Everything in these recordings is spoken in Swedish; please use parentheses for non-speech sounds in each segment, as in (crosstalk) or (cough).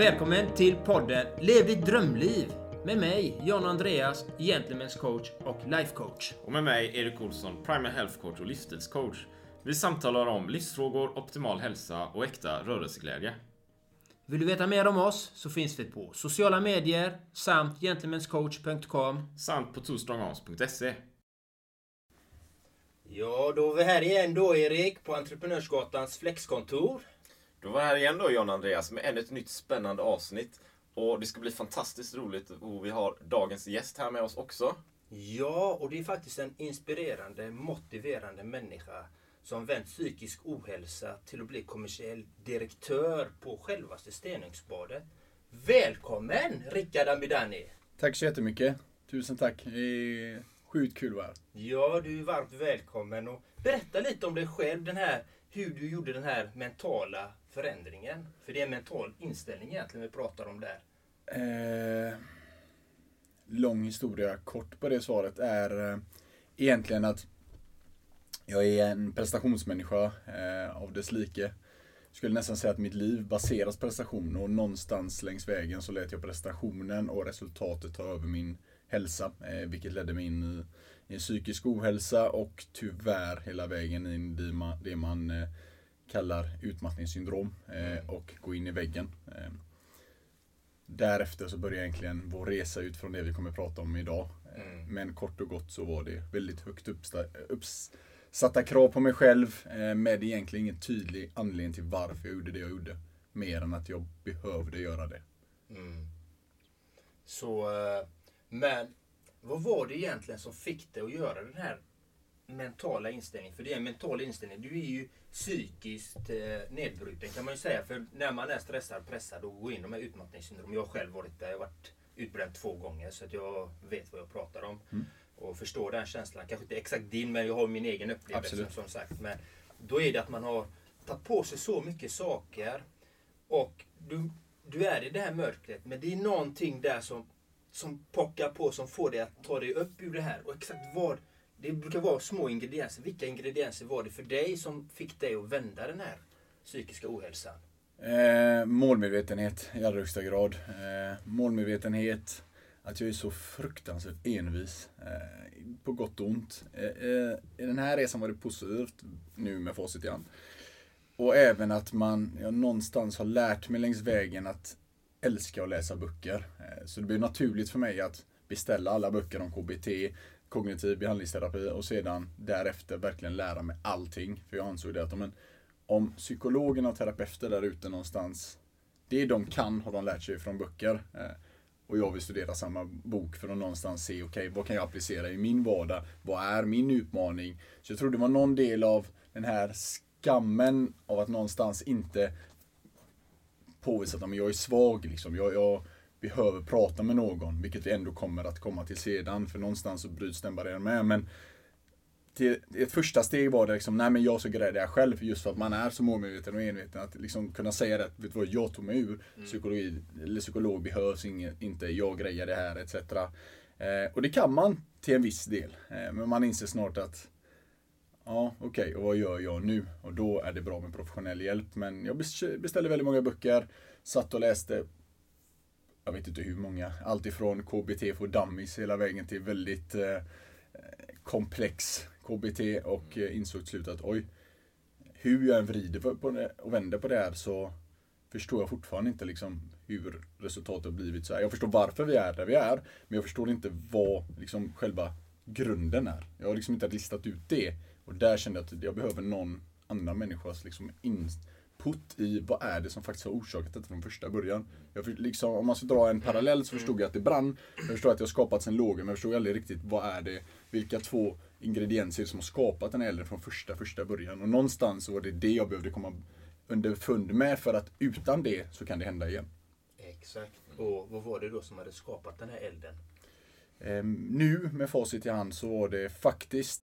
Välkommen till podden Lev ditt drömliv med mig, John Andreas, Gentlemen's coach och life coach. Och med mig, Erik Olsson, Primal Health Coach och livsstilscoach. Vi samtalar om livsfrågor, optimal hälsa och äkta rörelseglädje. Vill du veta mer om oss så finns vi på sociala medier samt gentlemanscoach.com. Samt på twostrongarms.se. Ja, då är vi här igen då Erik på Entreprenörsgatans flexkontor. Då var här igen då John Andreas med ännu ett nytt spännande avsnitt. Och det ska bli fantastiskt roligt och vi har dagens gäst här med oss också. Ja, och det är faktiskt en inspirerande, motiverande människa som vänt psykisk ohälsa till att bli kommersiell direktör på självaste Stenungsbadet. Välkommen Rickard Amidani! Tack så jättemycket. Tusen tack. Det är sjukt kul att vara här. Ja, du är varmt välkommen och berätta lite om dig själv, den här, hur du gjorde den här mentala förändringen. För det är en mental inställning egentligen vi pratar om där. Eh, lång historia kort på det svaret är eh, egentligen att jag är en prestationsmänniska eh, av dess like. Skulle nästan säga att mitt liv baseras på prestation och någonstans längs vägen så lät jag prestationen och resultatet ta över min hälsa. Eh, vilket ledde mig in i, i en psykisk ohälsa och tyvärr hela vägen in i det man, det man eh, kallar utmattningssyndrom eh, och gå in i väggen. Eh, därefter så började egentligen vår resa ut från det vi kommer prata om idag. Mm. Men kort och gott så var det väldigt högt uppsatta krav på mig själv eh, med egentligen ingen tydlig anledning till varför jag gjorde det jag gjorde. Mer än att jag behövde göra det. Mm. Så, eh, men vad var det egentligen som fick dig att göra den här mentala inställningen? För det är en mental inställning. Du är ju psykiskt eh, nedbruten kan man ju säga. För när man är stressad, pressad och går in i de här utmattningssyndrom. Jag har själv varit där. Jag har varit utbränd två gånger så att jag vet vad jag pratar om. Mm. Och förstår den känslan. Kanske inte exakt din men jag har min egen upplevelse Absolut. som sagt. Men då är det att man har tagit på sig så mycket saker. Och du, du är i det här mörkret. Men det är någonting där som, som pockar på som får dig att ta dig upp ur det här. Och exakt vad det brukar vara små ingredienser. Vilka ingredienser var det för dig som fick dig att vända den här psykiska ohälsan? Eh, målmedvetenhet i allra högsta grad. Eh, målmedvetenhet, att jag är så fruktansvärt envis. Eh, på gott och ont. Eh, eh, I den här resan var det positivt, nu med facit i hand. Och även att man jag någonstans har lärt mig längs vägen att älska att läsa böcker. Eh, så det blev naturligt för mig att beställa alla böcker om KBT, kognitiv behandlingsterapi och sedan därefter verkligen lära mig allting. För jag ansåg det att om, en, om psykologerna och terapeuter där ute någonstans, det de kan har de lärt sig från böcker. Eh, och jag vill studera samma bok för att någonstans se, okej, vad kan jag applicera i min vardag? Vad är min utmaning? Så jag tror det var någon del av den här skammen av att någonstans inte påvisa att jag är svag. Liksom. Jag, jag behöver prata med någon, vilket vi ändå kommer att komma till sedan. För någonstans så bryts den barriären med. Men till, ett första steg var det liksom, nej men jag så grejer det jag själv. Just för att man är så målmedveten och enveten. Att liksom kunna säga det, vet du vad, jag tog mig ur. Psykologi, eller psykolog behövs inget, inte, jag grejer det här etc. Eh, och det kan man till en viss del. Eh, men man inser snart att Ja, okej, och vad gör jag nu? Och då är det bra med professionell hjälp. Men jag bes- beställde väldigt många böcker, satt och läste, jag vet inte hur många, allt ifrån KBT för dummies hela vägen till väldigt eh, komplex KBT och eh, insåg till slut att oj, hur jag än vrider på- det och vänder på det här så förstår jag fortfarande inte liksom hur resultatet har blivit så här. Jag förstår varför vi är där vi är, men jag förstår inte vad liksom själva grunden är. Jag har liksom inte listat ut det. Och där kände jag att jag behöver någon annan människas liksom input i vad är det som faktiskt har orsakat detta från första början. Jag för, liksom, om man ska dra en parallell så förstod jag att det brann. Jag förstår att det har skapats en låga, men jag förstod aldrig riktigt vad är det, vilka två ingredienser som har skapat den här elden från första, första början. Och någonstans var det det jag behövde komma underfund med för att utan det så kan det hända igen. Exakt. Och vad var det då som hade skapat den här elden? Ehm, nu med facit i hand så var det faktiskt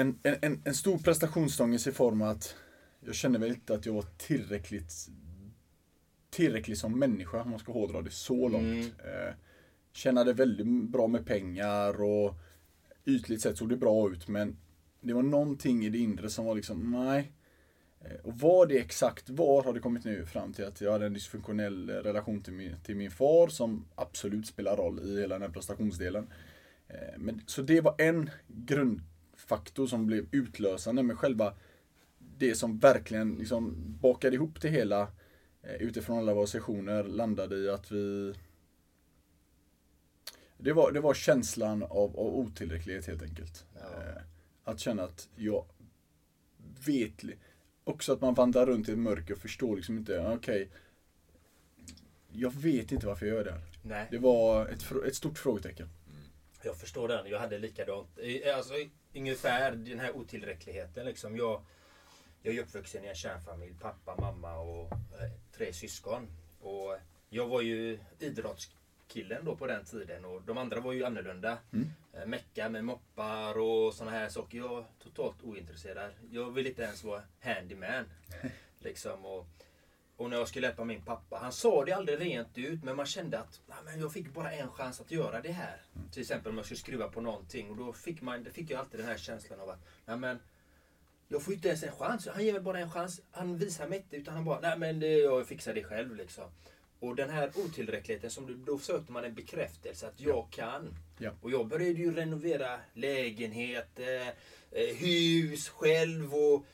En, en, en, stor prestationsångest i form av att jag kände väl inte att jag var tillräckligt tillräckligt som människa, om man ska hårdra det så långt. Eh, tjänade väldigt bra med pengar och ytligt sett såg det bra ut men det var någonting i det inre som var liksom, nej. Eh, Och vad det exakt var har det kommit nu fram till att jag hade en dysfunktionell relation till min, till min far som absolut spelar roll i hela den här prestationsdelen. Eh, Men, så det var en grundfaktor som blev utlösande med själva det som verkligen liksom bakade ihop det hela eh, utifrån alla våra sessioner landade i att vi det var, det var känslan av, av otillräcklighet helt enkelt. Eh, Att känna att jag vet, också att man vandrar runt i ett mörker och förstår liksom inte, okej, jag vet inte varför jag gör det här. Nej. Det var ett, ett stort frågetecken. Jag förstår den. Jag hade likadant. Alltså, ungefär den här otillräckligheten. Liksom. Jag, jag är uppvuxen i en kärnfamilj. Pappa, mamma och eh, tre syskon. Och jag var ju idrottskillen då på den tiden. Och de andra var ju annorlunda. Eh, Mecka med moppar och såna här saker. Jag var totalt ointresserad. Jag ville inte ens vara handyman. (laughs) liksom. och, och när jag skulle hjälpa min pappa, han sa det aldrig rent ut men man kände att "Nej, men jag fick bara en chans att göra det här. Till exempel om jag skulle skruva på någonting och då fick, man, det fick jag alltid den här känslan av att Nej, men jag får inte ens en chans. Han ger mig bara en chans. Han visar mig inte utan han bara Nej men det, jag fixar det själv liksom. Och den här otillräckligheten, som du, då sökte man en bekräftelse att jag kan. Ja. Och jag började ju renovera lägenhet, eh, eh, hus själv och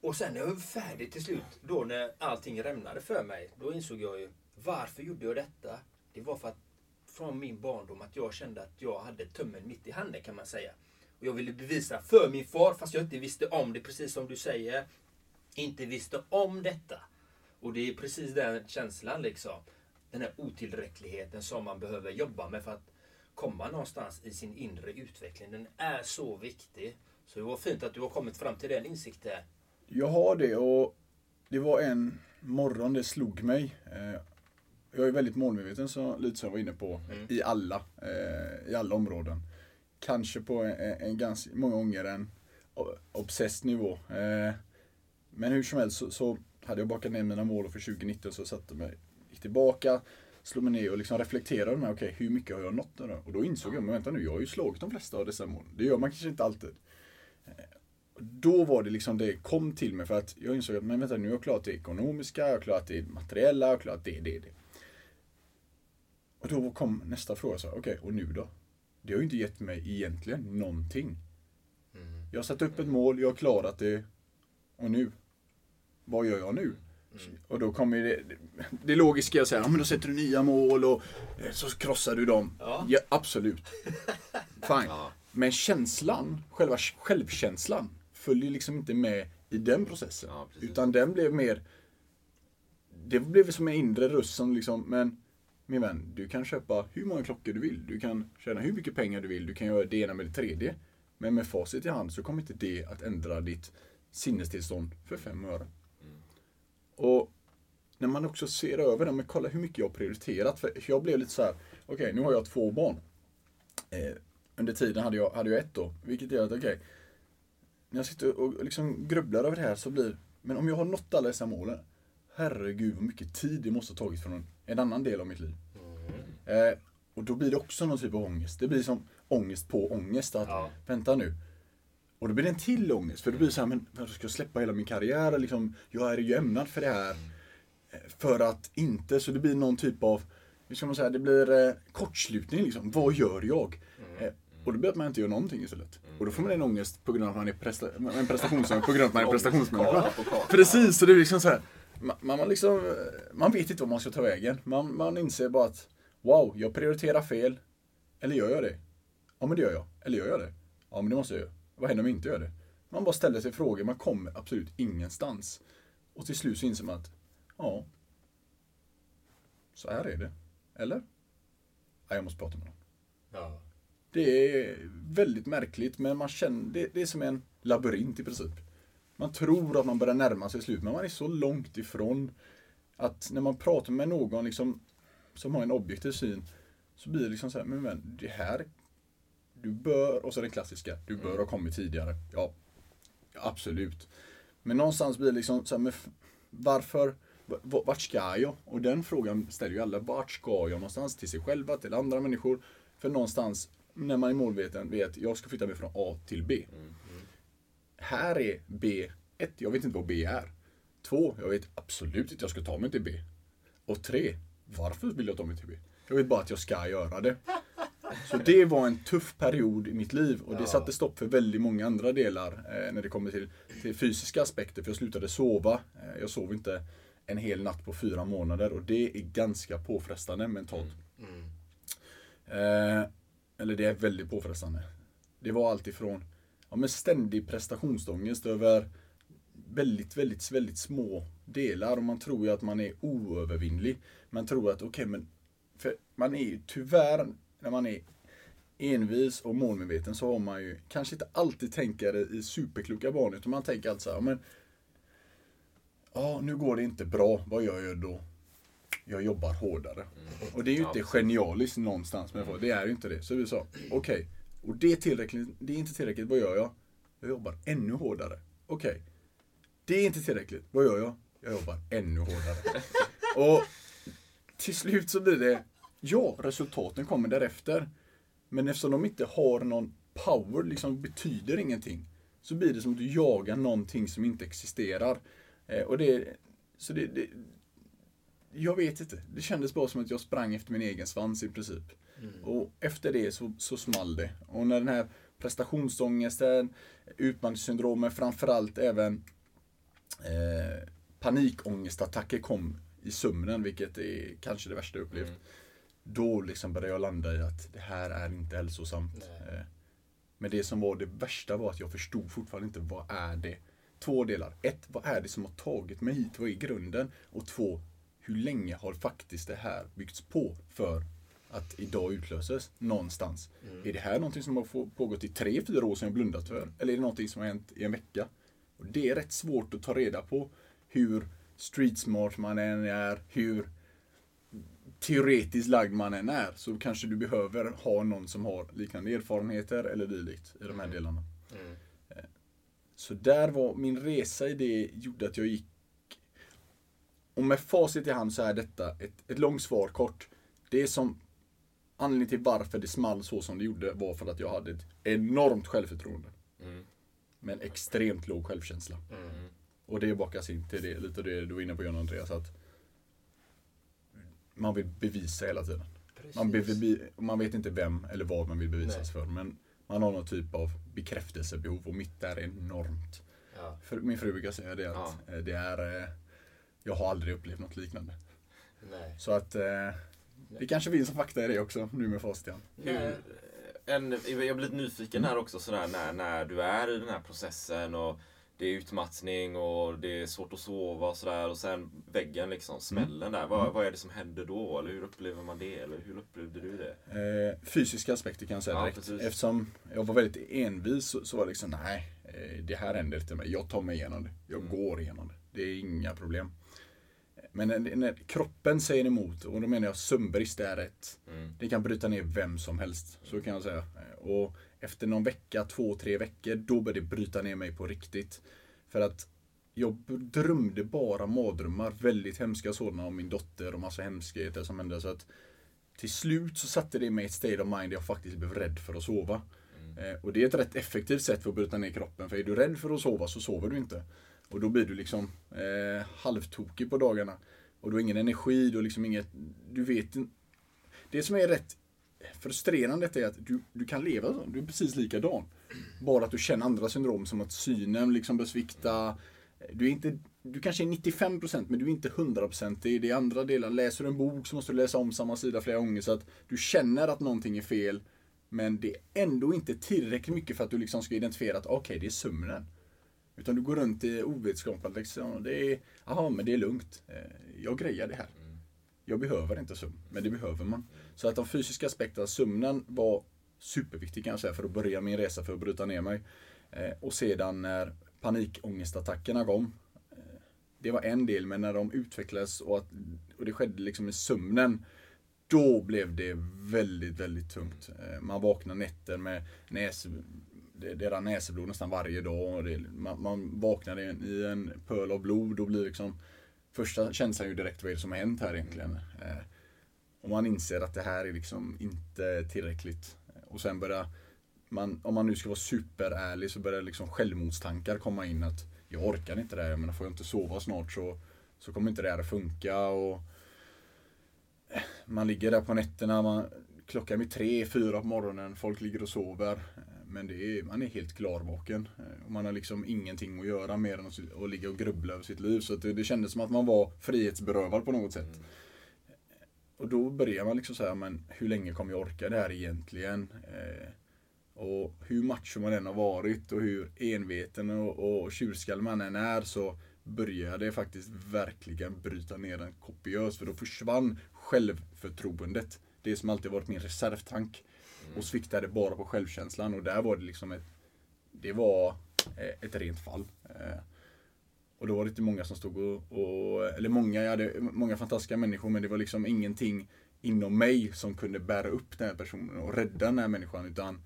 och sen när jag var färdig till slut, då när allting rämnade för mig, då insåg jag ju varför gjorde jag detta? Det var för att från min barndom att jag kände att jag hade tummen mitt i handen kan man säga. Och jag ville bevisa för min far, fast jag inte visste om det, precis som du säger. Inte visste om detta. Och det är precis den känslan liksom. Den här otillräckligheten som man behöver jobba med för att komma någonstans i sin inre utveckling. Den är så viktig. Så det var fint att du har kommit fram till den insikten. Jag har det och det var en morgon det slog mig. Eh, Jag är väldigt målmedveten, så, lite som jag var inne på, i alla, eh, i alla områden. Kanske på en, en ganska, många gånger en o- obsessed nivå. Eh, Men hur som helst så, så hade jag bakat ner mina mål för 2019 så satte mig, gick tillbaka, slog mig ner och liksom reflekterade med, okej hur mycket har jag nått nu då? Och då insåg jag, men vänta nu, jag har ju slagit de flesta av dessa mål. Det gör man kanske inte alltid. Då var det liksom det kom till mig för att jag insåg att men vänta nu har jag klarat det ekonomiska, jag har klarat det materiella, jag har klarat det, det, det. Och då kom nästa fråga, så okej och nu då? Det har ju inte gett mig egentligen någonting. Jag har satt upp ett mål, jag har klarat det. Och nu? Vad gör jag nu? Och då kommer det, det logiska att säga, ja men då sätter du nya mål och eh, så krossar du dem. Ja. absolut. (laughs) Fine. Men känslan, själva självkänslan, följer liksom inte med i den processen. Ja, utan den blev mer, det blev som en inre röst som liksom, men min vän, du kan köpa hur många klockor du vill. Du kan tjäna hur mycket pengar du vill. Du kan göra det ena med det tredje. Men med facit i hand så kommer inte det att ändra ditt sinnestillstånd för fem öre. Och när man också ser över det, men kolla hur mycket jag har prioriterat. För jag blev lite så här, okej nu har jag två barn. Eh, under tiden hade jag, hade jag ett då. Vilket gör att, okej. När jag sitter och liksom grubblar över det här så blir men om jag har nått alla dessa målen, herregud vad mycket tid det måste ha tagit från en, en annan del av mitt liv. Eh, och då blir det också någon typ av ångest. Det blir som ångest på ångest. Att, Ja. vänta nu. Och då blir det en till ångest. För det blir så här, men varför ska jag släppa hela min karriär? Liksom, jag är ju ämnad för det här. Eh, För att inte, så det blir någon typ av, hur ska man säga, det blir eh, kortslutning liksom. Vad gör jag? Och det blir att man inte gör någonting istället. Och då får man en ångest på grund av att man är presta- en prestationsångest, på grund av att man är prestationsmänniska. Precis, så det är liksom så här. Man, man, liksom, man vet inte vad man ska ta vägen. Man, man inser bara att Wow, jag prioriterar fel. Eller gör jag det? Ja men det gör jag. Eller gör jag det? Ja men det måste jag göra. Vad händer om jag inte gör det? Man bara ställer sig frågor, man kommer absolut ingenstans. Och till slut så inser man att, ja. Så här är det. Eller? Ja, jag måste prata med någon. Ja. Det är väldigt märkligt men man känner, det, det är som en labyrint i princip. Man tror att man börjar närma sig slut men man är så långt ifrån att när man pratar med någon liksom, som har en objektiv syn så blir det liksom så här, men, men det här du bör, och så den klassiska, du bör ha kommit tidigare. Ja, absolut. Men någonstans blir det liksom så här, men varför, vart ska jag? Och den frågan ställer ju alla, vart ska jag någonstans? Till sig själva, till andra människor. För någonstans, när man är målmedveten, vet jag ska flytta mig från A till B. Här är B, ett, jag vet inte vad B är. Två, jag vet absolut inte jag ska ta mig till B. Och tre, varför vill jag ta mig till B? Jag vet bara att jag ska göra det. Så det var en tuff period i mitt liv och det satte stopp för väldigt många andra delar eh, när det kommer till, till fysiska aspekter. För jag slutade sova. Eh, jag sov inte en hel natt på fyra månader och det är ganska påfrestande mentalt. Eh, eller det är väldigt påfrestande. Det var allt ifrån ja, men ständig prestationsångest över väldigt, väldigt, väldigt små delar och man tror ju att man är oövervinnlig. Man tror att okej, men för man är ju tyvärr, när man är envis och målmedveten så har man ju kanske inte alltid tänker i superkloka banor utan man tänker alltså så här, ja, men Ja, nu går det inte bra. Vad gör jag då? Jag jobbar hårdare. Och det är ju inte genialiskt någonstans. Men det är ju inte det. Så vi sa, okej. Och det är, tillräckligt, det är inte tillräckligt. Vad gör jag? Jag jobbar ännu hårdare. Okej. Det är inte tillräckligt. Vad gör jag? Jag jobbar ännu hårdare. (laughs) Och till slut så blir det, ja, resultaten kommer därefter. Men eftersom de inte har någon power, liksom betyder ingenting. Så blir det som att du jagar någonting som inte existerar. Eh, och det, så det, det, jag vet inte. Det kändes bara som att jag sprang efter min egen svans i princip. Och efter det så, så small det. Och när den här prestationsångesten, utmattningssyndromet, framförallt även eh, panikångestattacker kom i sömnen, vilket är kanske det värsta jag upplevt. Då liksom började jag landa i att det här är inte hälsosamt. Eh, Men det som var det värsta var att jag förstod fortfarande inte vad är det. Två delar. Ett, vad är det som har tagit mig hit? Vad är grunden? Och två, hur länge har faktiskt det här byggts på för att idag utlöses någonstans? Är det här någonting som har pågått i tre, fyra år som jag blundat för? Eller är det någonting som har hänt i en vecka? Och det är rätt svårt att ta reda på hur street smart man än är, hur teoretiskt lagd man än är så kanske du behöver ha någon som har liknande erfarenheter eller dylikt i de här delarna. Eh, Så där var min resa i det gjorde att jag gick och med facit i hand så är detta ett, ett långt svar kort. Det som anledningen till varför det small så som det gjorde var för att jag hade ett enormt självförtroende. Men extremt låg självkänsla. Och det bakas in till det, lite det du var inne på John Andreas att man vill bevisa hela tiden. Man, be, be, man vet inte vem eller vad man vill bevisas för men man har någon typ av bekräftelsebehov och mitt är enormt. Ja. För min fru brukar säga det att eh, det är eh, Jag har aldrig upplevt något liknande. Nej. Så att eh, det kanske finns en fakta i det också nu med facit en, jag blir lite nyfiken här också sådär när, när du är i den här processen och det är utmattning och det är svårt att sova och sådär och sen väggen liksom, smällen där. Vad, vad är det som händer då? Eller hur upplever man det? Eller hur upplevde du det? Eh, fysiska aspekter kan jag säga Ja, direkt. precis. Eftersom jag var väldigt envis så, så var det liksom, nej, eh, det här händer inte mig. Jag tar mig igenom det. Jag Mm. går igenom det. Det är inga problem. Men när, när kroppen säger emot, och då menar jag sömnbrist är ett, Mm. det kan bryta ner vem som helst. Så kan jag säga. Och efter någon vecka, två, tre veckor, då började det bryta ner mig på riktigt. För att jag drömde bara mardrömmar, väldigt hemska sådana om min dotter och massa hemskheter som hände. Så att till slut så satte det mig i ett state of mind där jag faktiskt blev rädd för att sova. Eh, och det är ett rätt effektivt sätt för att bryta ner kroppen. För är du rädd för att sova så sover du inte. Och då blir du liksom eh, halvtokig på dagarna. Och du har ingen energi, du har liksom inget, du vet inte. Det som är rätt frustrerande är att du, du kan leva så, du är precis likadan. Bara att du känner andra syndrom som att synen liksom bör svikta. Du, är inte, du kanske är 95% men du är inte 100% det är det andra delar. Läser du en bok så måste du läsa om samma sida flera gånger så att du känner att någonting är fel. Men det är ändå inte tillräckligt mycket för att du liksom ska identifiera att okej, okay, det är sömnen. Utan du går runt i ovetskapen liksom. Det är, jaha, men det är lugnt. Eh, jag grejar det här. Jag behöver inte sömn, men det behöver man. Så att de fysiska aspekterna, sömnen var superviktig kan jag säga för att börja min resa för att bryta ner mig. Eh, och sedan när panikångestattackerna kom. Eh, det var en del, men när de utvecklades och, att, och det skedde liksom i sömnen. Då blev det väldigt, väldigt tungt. Man vaknar nätter med näs, det, det rann näsblod nästan varje dag. Och det, man, man vaknade i en pöl av blod och blir liksom Första känslan är ju direkt vad är det som har hänt här egentligen. Eh, och man inser att det här är liksom inte tillräckligt. Och sen börjar man, om man nu ska vara superärlig så börjar liksom självmordstankar komma in att jag orkar inte det här, men får jag inte sova snart så, så kommer inte det här att funka. Och eh, man ligger där på nätterna, man, klockan är tre, fyra på morgonen, folk ligger och sover. Men det är, man är helt klarvaken. Eh, och man har liksom ingenting att göra mer än att, att ligga och grubbla över sitt liv. Så det, det kändes som att man var frihetsberövad på något sätt. Mm. Och då börjar man liksom säga, men hur länge kommer jag orka det här egentligen? Eh, och hur macho man än har varit och hur enveten och, och tjurskall man än är så började det faktiskt verkligen bryta ner den kopiöst. För då försvann självförtroendet. Det som alltid varit min reservtank. Och sviktade bara på självkänslan och där var det liksom ett Det var eh, ett rent fall. Eh, och då var det inte många som stod och, och eller många, jag hade många fantastiska människor men det var liksom ingenting inom mig som kunde bära upp den här personen och rädda den här människan utan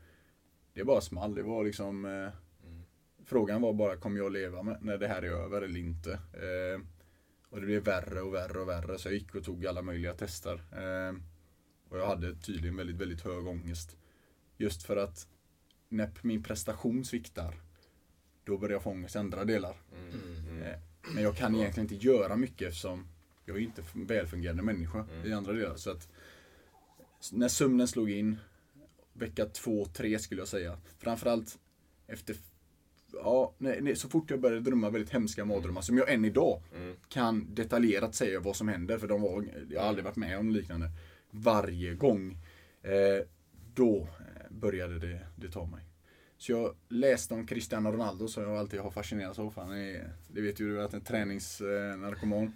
det bara small. Det var liksom eh, mm. Frågan var bara, kommer jag leva med, när det här är över eller inte? Eh, och det blev värre och värre och värre så jag gick och tog alla möjliga tester. Eh, och jag hade tydligen väldigt, väldigt hög ångest. Just för att när min prestation sviktar, då börjar jag få ångest i andra delar. Mm, mm. Men jag kan egentligen inte göra mycket eftersom jag är inte en välfungerande människa mm. i andra delar. Så att när sömnen slog in, vecka två, tre skulle jag säga. Framförallt efter Ja, nej, nej, så fort jag började drömma väldigt hemska mardrömmar som jag än idag mm. kan detaljerat säga vad som händer för de var, jag har aldrig varit med om liknande varje gång. Eh, då eh, började det, det ta mig. Så jag läste om Cristiano Ronaldo som jag alltid har fascinerats av. Han är, det vet ju du att en träningsnarkoman. Mm.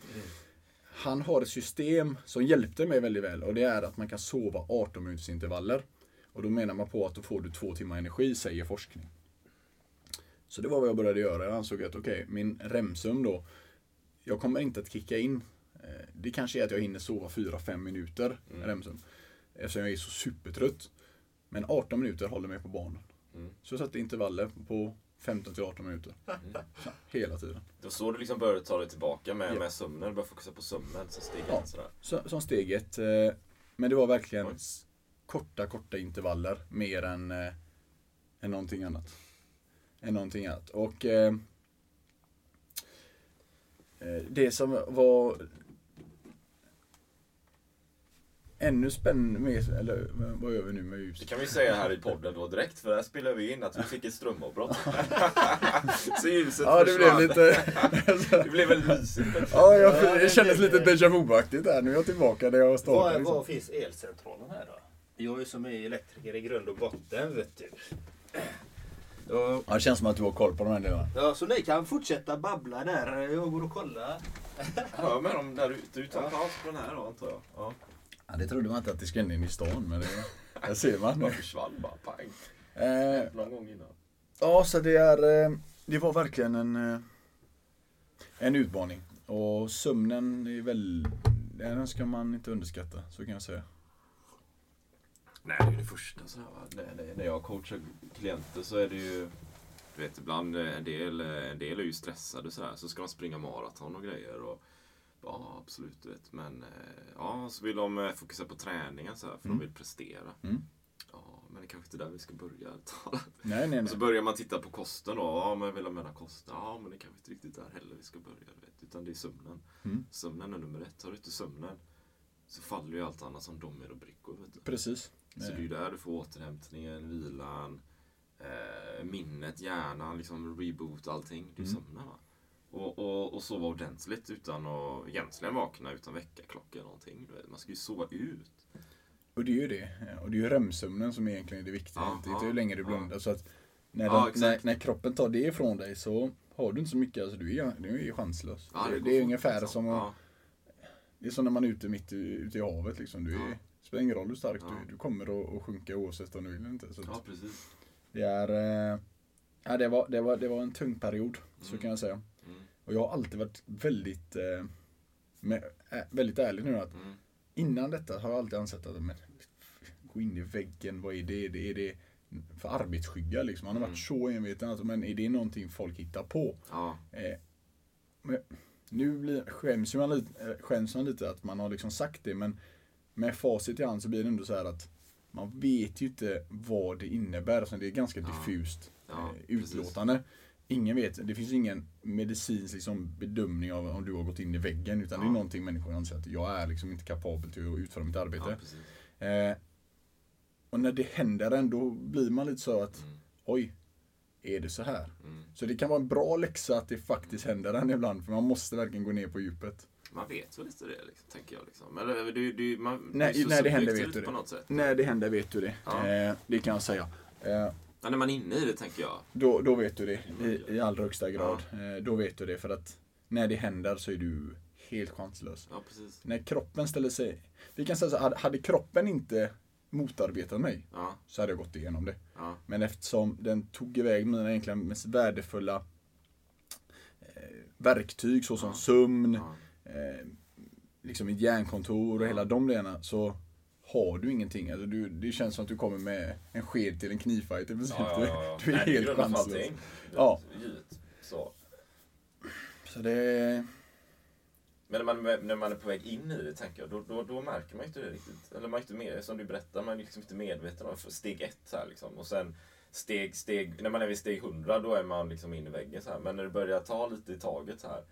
Han har ett system som hjälpte mig väldigt väl och det är att man kan sova 18 minuters intervaller. Och då menar man på att då får du två timmar energi, säger forskning. Så det var vad jag började göra. Jag ansåg att okej, okay, min remsömn då. Jag kommer inte att kicka in Eh, det kanske är att jag hinner sova 4-5 minuter mm. remsömn. Eftersom jag är så supertrött. Men 18 minuter håller mig på banan. Mm. Så jag satte intervaller på 15 18 minuter. Mm. Hela tiden. Det var så du liksom började ta dig tillbaka med, ja. med sömnen? Du började fokusera på sömnen som steg ja, ett? Sådär. Så, som steg ett. Eh, men det var verkligen Oj. korta, korta intervaller. Mer än, äh, än någonting annat. Än någonting annat. Och det som var ännu spännande eller vad gör vi nu med ljuset? Det kan vi säga här i podden då direkt, för där spelar vi in att vi fick ett strömavbrott. (laughs) så ljuset Ja, det försvann. blev lite... (laughs) det blev väldigt mysigt. Ja, jag, det kändes lite déjà vu-aktigt här. Nu är jag tillbaka där jag startade. Var, liksom. var finns elcentralen här då? Jag är som är elektriker i grund och botten, vet du. Ja, det känns som att du har koll på de här delarna. Ja, så ni kan fortsätta babbla där. Jag går och kollar. Hör med dem där ute. Du tar paus på den här då, antar jag. Ja. Ja, det trodde man inte att det skulle in i stan, men det, det ser man. Det försvann bara, pang. Eh, Någon gång innan. Ja, så det är, eh, det var verkligen en, eh, en utmaning. Och sömnen är väl, den ska man inte underskatta, så kan jag säga. Nej, det är det första sådär, va? När, när- jag coachar klienter så är det ju du vet ibland eh, en del, en del är ju stressade sådär så ska de springa maraton och grejer. Och, ja absolut du vet. Men eh, ja, så vill de eh, fokusera på träningen så här, för Mm. de vill prestera. Mm. Ja, men det är kanske inte där vi ska börja. (laughs) Nej, nej, Och så nej. börjar man titta på kosten då. Ja, men vill de ha kosten? Ja, men det kanske inte riktigt där heller vi ska börja. Du vet. Utan det är sömnen. Mm. Sömnen är nummer ett. Har du inte sömnen så faller ju allt annat som dominobrickor. Precis. Så det är ju där du får återhämtningen, vilan, eh, minnet, hjärnan, liksom reboot allting. Det är Mm. sömnen va. Och, och, och sova ordentligt utan att egentligen vakna utan väckarklocka eller någonting. Man ska ju sova ut. Och det är ju det. Och det är ju REM-sömnen som egentligen är det viktiga. Ja, inte, ja, hur länge du ja. blundar. Så att när, Ja, den, när, exakt. när kroppen tar det ifrån dig så har du inte så mycket. Alltså, du är, du är ju chanslös. Ja, det, går det är ungefär liksom. som att, Ja, Det är som när man är ute mitt i, ute i havet. Liksom. Du är, Ja. Det spelar ingen roll hur stark Ja. du är. Du kommer att, sjunka oavsett om du vill eller inte. Så ja, precis. det, är, eh, ja, det, var, det, var, det var en tung period. Så Mm. kan jag säga. Mm, Och jag har alltid varit väldigt, eh, med, äh, väldigt ärlig nu. att mm, Innan detta har jag alltid ansett att men, gå in i väggen, vad är det? det är det för arbetsskygga liksom. Man har Mm. varit så enveten. Alltså, men är det någonting folk hittar på? ja, Eh, men nu blir, skäms, man lite, eh, skäms man lite att man har liksom sagt det. Men med facit i hand så blir det ändå så här att man vet ju inte vad det innebär. Alltså, det är ganska Ja. diffust Ja, eh, precis. Ingen vet, det finns ingen medicinsk liksom, bedömning av om du har gått in i väggen. Utan det är Ja. någonting människor anser att jag är liksom inte kapabel till att utföra mitt arbete. ja. Eh, och när det händer ändå blir man lite så att Mm, oj, är det så här? mm. Så det kan vara en bra läxa att det faktiskt händer en ibland. För man måste verkligen gå ner på djupet. Man vet väl inte det, liksom, tänker jag. Liksom. Eller det, det, man, Nej, så när det händer vet du det. på något sätt. När det händer vet du det. Ja. Eh, det kan jag säga. Eh, Ja, när man är inne i det, tänker jag. då, då vet du det i, i allra högsta grad. Eh, då vet du det för att när det händer så är du helt chanslös. Ja, precis. När kroppen ställer sig... Vi kan säga så hade, hade kroppen inte motarbetat mig Ja, så hade jag gått igenom det. ja, Men eftersom den tog iväg mina egentligen mest värdefulla eh, verktyg såsom Ja. sömn, ja. eh, liksom ett järnkontor och Ja. hela de delarna så har du ingenting. Alltså du, det känns som att du kommer med en sked till en knivfight i princip. Ja, ja, ja. (laughs) Du, är Nej, helt chanslös. Ja. Så. Så det... Men när man, när man är på väg in i det, tänker jag, då, då, då märker man inte det riktigt. Eller man är inte med, som du berättar, man är liksom inte medveten om steg ett här liksom. Och sen steg, steg, när man är vid steg 100, då är man liksom in i väggen så här. Men när det börjar ta lite i taget här,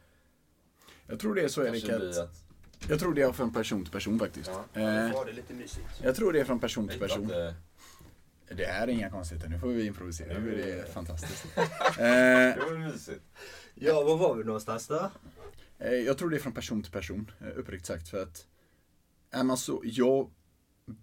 Jag tror det är så Erik att, att... Jag tror det är från person till person faktiskt. Ja. Eh, Var det lite mysigt? jag tror det är från person till person. Det är inga konstigheter, nu får vi improvisera. Nu är det fantastiskt. (laughs) Eh, det var mysigt. Ja, var var vi någonstans då? Eh, Jag tror det är från person till person, eh, uppriktigt sagt. För att är man så, jag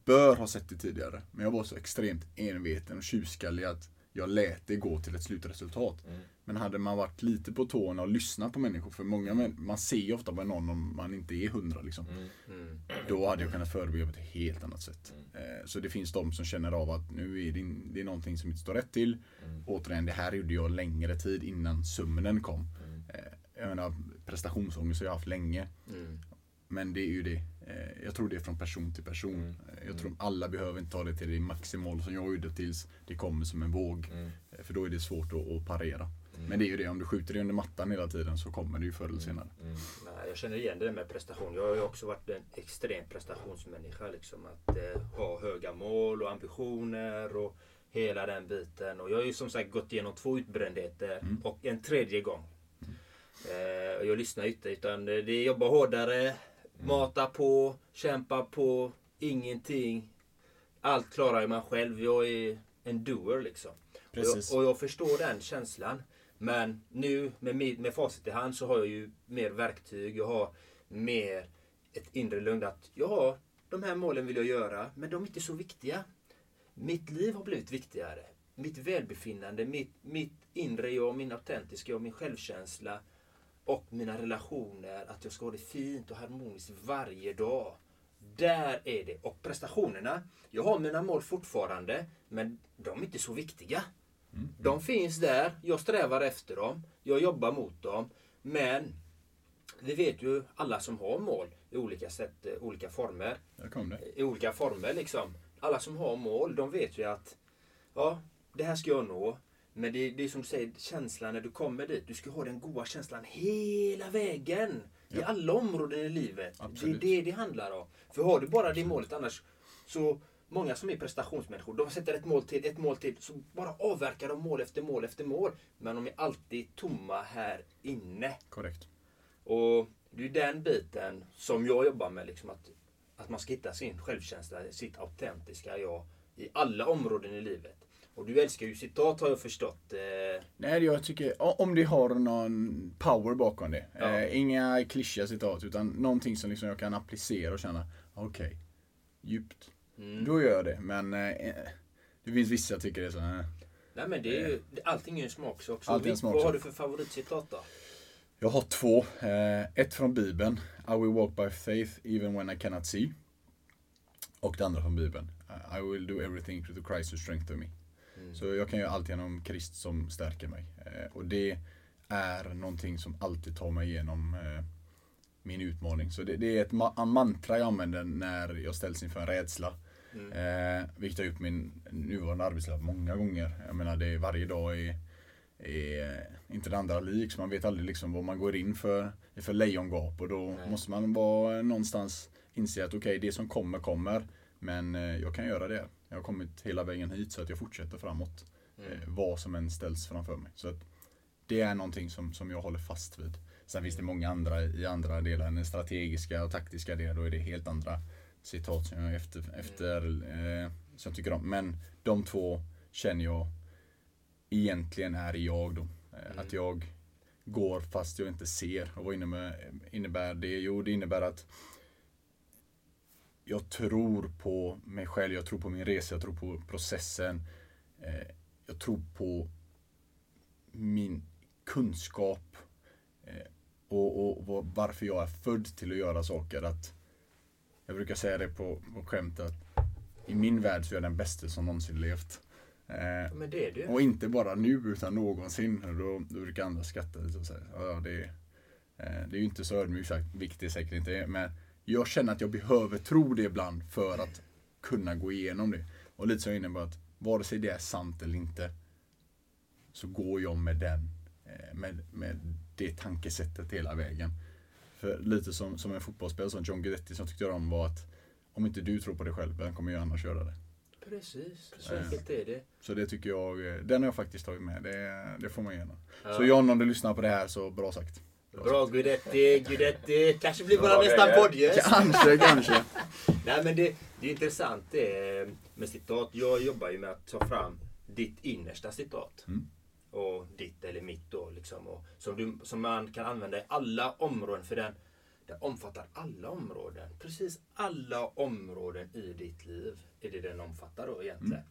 bör ha sett det tidigare, men jag var så extremt enveten och tjurskallig att jag lät det gå till ett slutresultat. Mm. Men hade man varit lite på tårna och lyssnat på människor, för många man ser ju ofta på någon om man inte är hundra liksom. Mm. Då hade jag kunnat förebygga på ett helt annat sätt. Mm. Eh, Så det finns de som känner av att nu är det, det är någonting som inte står rätt till. Mm. Återigen, det här gjorde jag längre tid innan sömnen kom. Mm. Eh, Jag menar, prestationsångest har jag haft länge. Mm. Men det är ju det. Eh, Jag tror det är från person till person. Mm. Jag tror alla behöver inte ta det till det maximal som jag gjorde tills det kommer som en våg. Mm. För då är det svårt att, att parera. Men det är ju det, om du skjuter det under mattan hela tiden så kommer det ju förr eller senare. Mm. Nej, jag känner igen det där med prestation. Jag har ju också varit en extrem prestationsmänniska. Liksom, att eh, ha höga mål och ambitioner och hela den biten. Och jag har ju som sagt gått igenom två utbrändheter och en tredje gång. Eh, jag lyssnar inte utan det är jobba hårdare, mata på, kämpa på, ingenting. Allt klarar man själv. Jag är en doer liksom. Precis. Och, jag, och jag förstår den känslan. Men nu med, med, facit i hand så har jag ju mer verktyg. Jag har mer ett inre lugn att ja, de här målen vill jag göra, men de är inte så viktiga. Mitt liv har blivit viktigare. Mitt välbefinnande, mitt, mitt inre jag, min autentiska jag, min självkänsla och mina relationer. Att jag ska ha det fint och harmoniskt varje dag. Där är det. Och prestationerna. Jag har mina mål fortfarande, men de är inte så viktiga. De finns där, jag strävar efter dem, jag jobbar mot dem. Men vi vet ju alla som har mål i olika sätt, eh, olika former. I olika former liksom. alla som har mål, de vet ju att ja, det här ska jag nå. Men det, det är som du säger, känslan när du kommer dit. Du ska ha den goda känslan hela vägen. I Ja. alla områden i livet. Absolut. Det är det det handlar om. För har du bara det målet annars så Många som är prestationsmänniskor, de sätter ett mål till, ett mål till, så bara avverkar de mål efter mål efter mål. Men de är alltid tomma här inne. Korrekt. Och det är den biten som jag jobbar med. Liksom att, att man ska hitta sin självkänsla, sitt autentiska jag i alla områden i livet. Och du älskar ju citat har jag förstått. Eh, Nej, jag tycker om det har någon power bakom det. Ja. Eh, inga klyschiga citat utan någonting som liksom jag kan applicera och känna, okej, djupt. Mm. Då gör jag det. Men eh, det finns vissa jag tycker det är så, eh. nej men det är ju, det- allting är ju en smaksak. Så Allting är en vi- smaksak. Vad har du för favoritcitat då? Jag har två. Eh, ett från Bibeln. I will walk by faith even when I cannot see. Och det andra från Bibeln. eh, I will do everything through Christ who strengthen me. Så jag kan göra allt genom Krist som stärker mig. Eh, och det är någonting som alltid tar mig igenom eh, min utmaning. Så det, det är ett ma- mantra jag använder när jag ställs inför en rädsla. Eh, vilket jag har gjort min nuvarande arbetsliv många gånger. Jag menar det är varje dag är, är inte det andra lik. Så man vet aldrig liksom vad man går in för, för lejongap. Och då måste man vara någonstans inse att okej, det som kommer kommer. Men eh, jag kan göra det. Jag har kommit hela vägen hit så att jag fortsätter framåt. Eh, vad som än ställs framför mig. Så att det är någonting som, som jag håller fast vid. Sen finns det många andra i andra delar. Den strategiska och taktiska delen. Då är det helt andra citat som jag efter, efter eh, som jag tycker om. Men de två känner jag egentligen är jag då. Eh, Att jag går fast jag inte ser. Och vad innebär, innebär det? Jo, det innebär att jag tror på mig själv, jag tror på min resa, jag tror på processen. Eh, jag tror på min kunskap eh, och, och, vad- varför jag är född till att göra saker. Att jag brukar säga det på, på skämt att i min värld så är jag den bästa som någonsin levt. Eh, och inte bara nu utan någonsin. Och Då, då brukar andra skratta lite och säga ja, det, eh, det är ju inte så ödmjukt det säkert inte. Men jag känner att jag behöver tro det ibland för att kunna gå igenom det. Och lite så är jag inne på att vare sig det är sant eller inte så går jag med den, eh, med, med det tankesättet hela vägen. För lite som, som en fotbollsspelare som John Guidetti som tyckte jag om var att om inte du tror på dig själv, vem kommer jag annars göra det? Precis, så Eh. enkelt är det. Så det tycker jag, eh, den har jag faktiskt tagit med. Det, det får man gärna. Ja. Så John, om du lyssnar på det här så bra sagt. Bra Guidetti, Guidetti. Kanske blir Bra våra nästa poddgäst. Kanske, kanske. (laughs) Nej men det, det är intressant det med citat. Jag jobbar ju med att ta fram ditt innersta citat. Mm. Och ditt eller mitt då liksom. Och som, du, som man kan använda i alla områden. För den, den omfattar alla områden. Precis alla områden i ditt liv är det den omfattar då egentligen.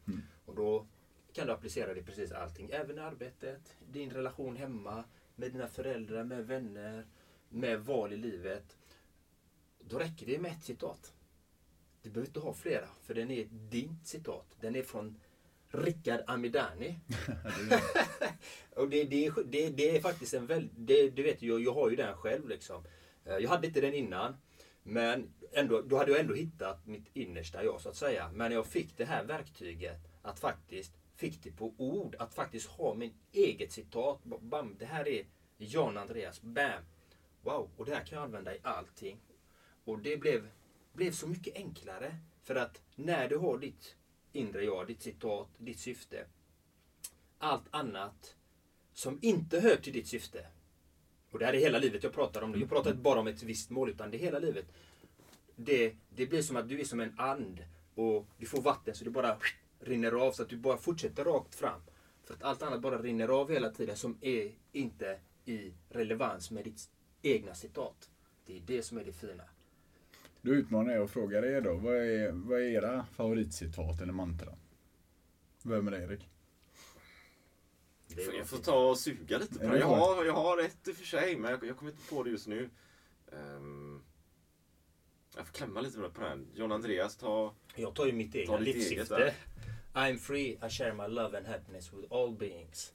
Och då kan du applicera det i precis allting. Även i arbetet, din relation hemma, med dina föräldrar, med vänner, med val i livet. Då räcker det med ett citat. Du behöver inte ha flera, för den är ditt citat. Den är från Rickard Amidani. (laughs) (laughs) och det, det, det, det är faktiskt en väldigt... Det, du vet, jag, jag har ju den själv liksom. Eh, Jag hade inte den innan. Men ändå, då hade jag ändå hittat mitt innersta jag så att säga. Men jag fick det här verktyget att faktiskt, fick det på ord, att faktiskt ha min eget citat. Bam, det här är Jan Andreas. Bam! Wow, och det här kan jag använda i allting. Och det blev, blev så mycket enklare. För att när du har ditt inre jag, ditt citat, ditt syfte. Allt annat som inte hör till ditt syfte. Och det här är hela livet jag pratar om. nu. Jag pratar inte bara om ett visst mål utan det är hela livet. Det, det blir som att du är som en and och du får vatten så det bara rinner av så att du bara fortsätter rakt fram. För att allt annat bara rinner av hela tiden som är inte i relevans med ditt egna citat. Det är det som är det fina. Då utmanar jag och frågar er då. Vad är, vad är era favoritcitat eller mantra? Vem är det Erik? Jag får ta och suga lite på Ja, det. Jag har, jag har ett i och för sig, men jag, jag kommer inte på det just nu. Ehm, jag får klämma lite på den. John Andreas, ta... Jag tar ju mitt egna livssyfte. I'm free, I share my love and happiness with all beings.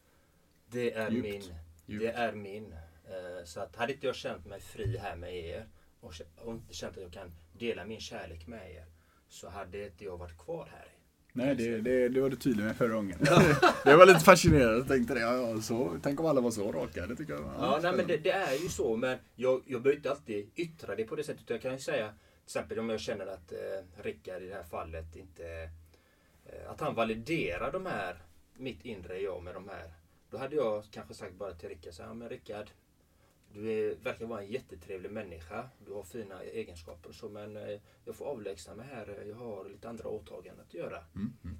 Det är Djupt. min. Djupt. Det är min. Eh, Så att hade inte jag känt mig fri här med er och och inte känt att jag kan dela min kärlek med er så hade inte jag varit kvar här. Nej, det, det, det var du tydlig med förra gången. (laughs) det var lite fascinerande. Jag tänkte det. Ja, ja, så, tänk om alla var så raka. Det tycker jag. Ja, nej, men det, det är ju så. Men jag, jag behöver inte alltid yttra det på det sättet. Utan jag kan ju säga, till exempel om jag känner att eh, Rickard i det här fallet inte... Eh, att han validerar de här, mitt inre jag med de här. Då hade jag kanske sagt bara till Rickard, så här, ja, men Rickard, du är, verkar vara en jättetrevlig människa. Du har fina egenskaper så, men eh, jag får avlägsna mig här. Jag har lite andra åtaganden att göra. Mm, mm.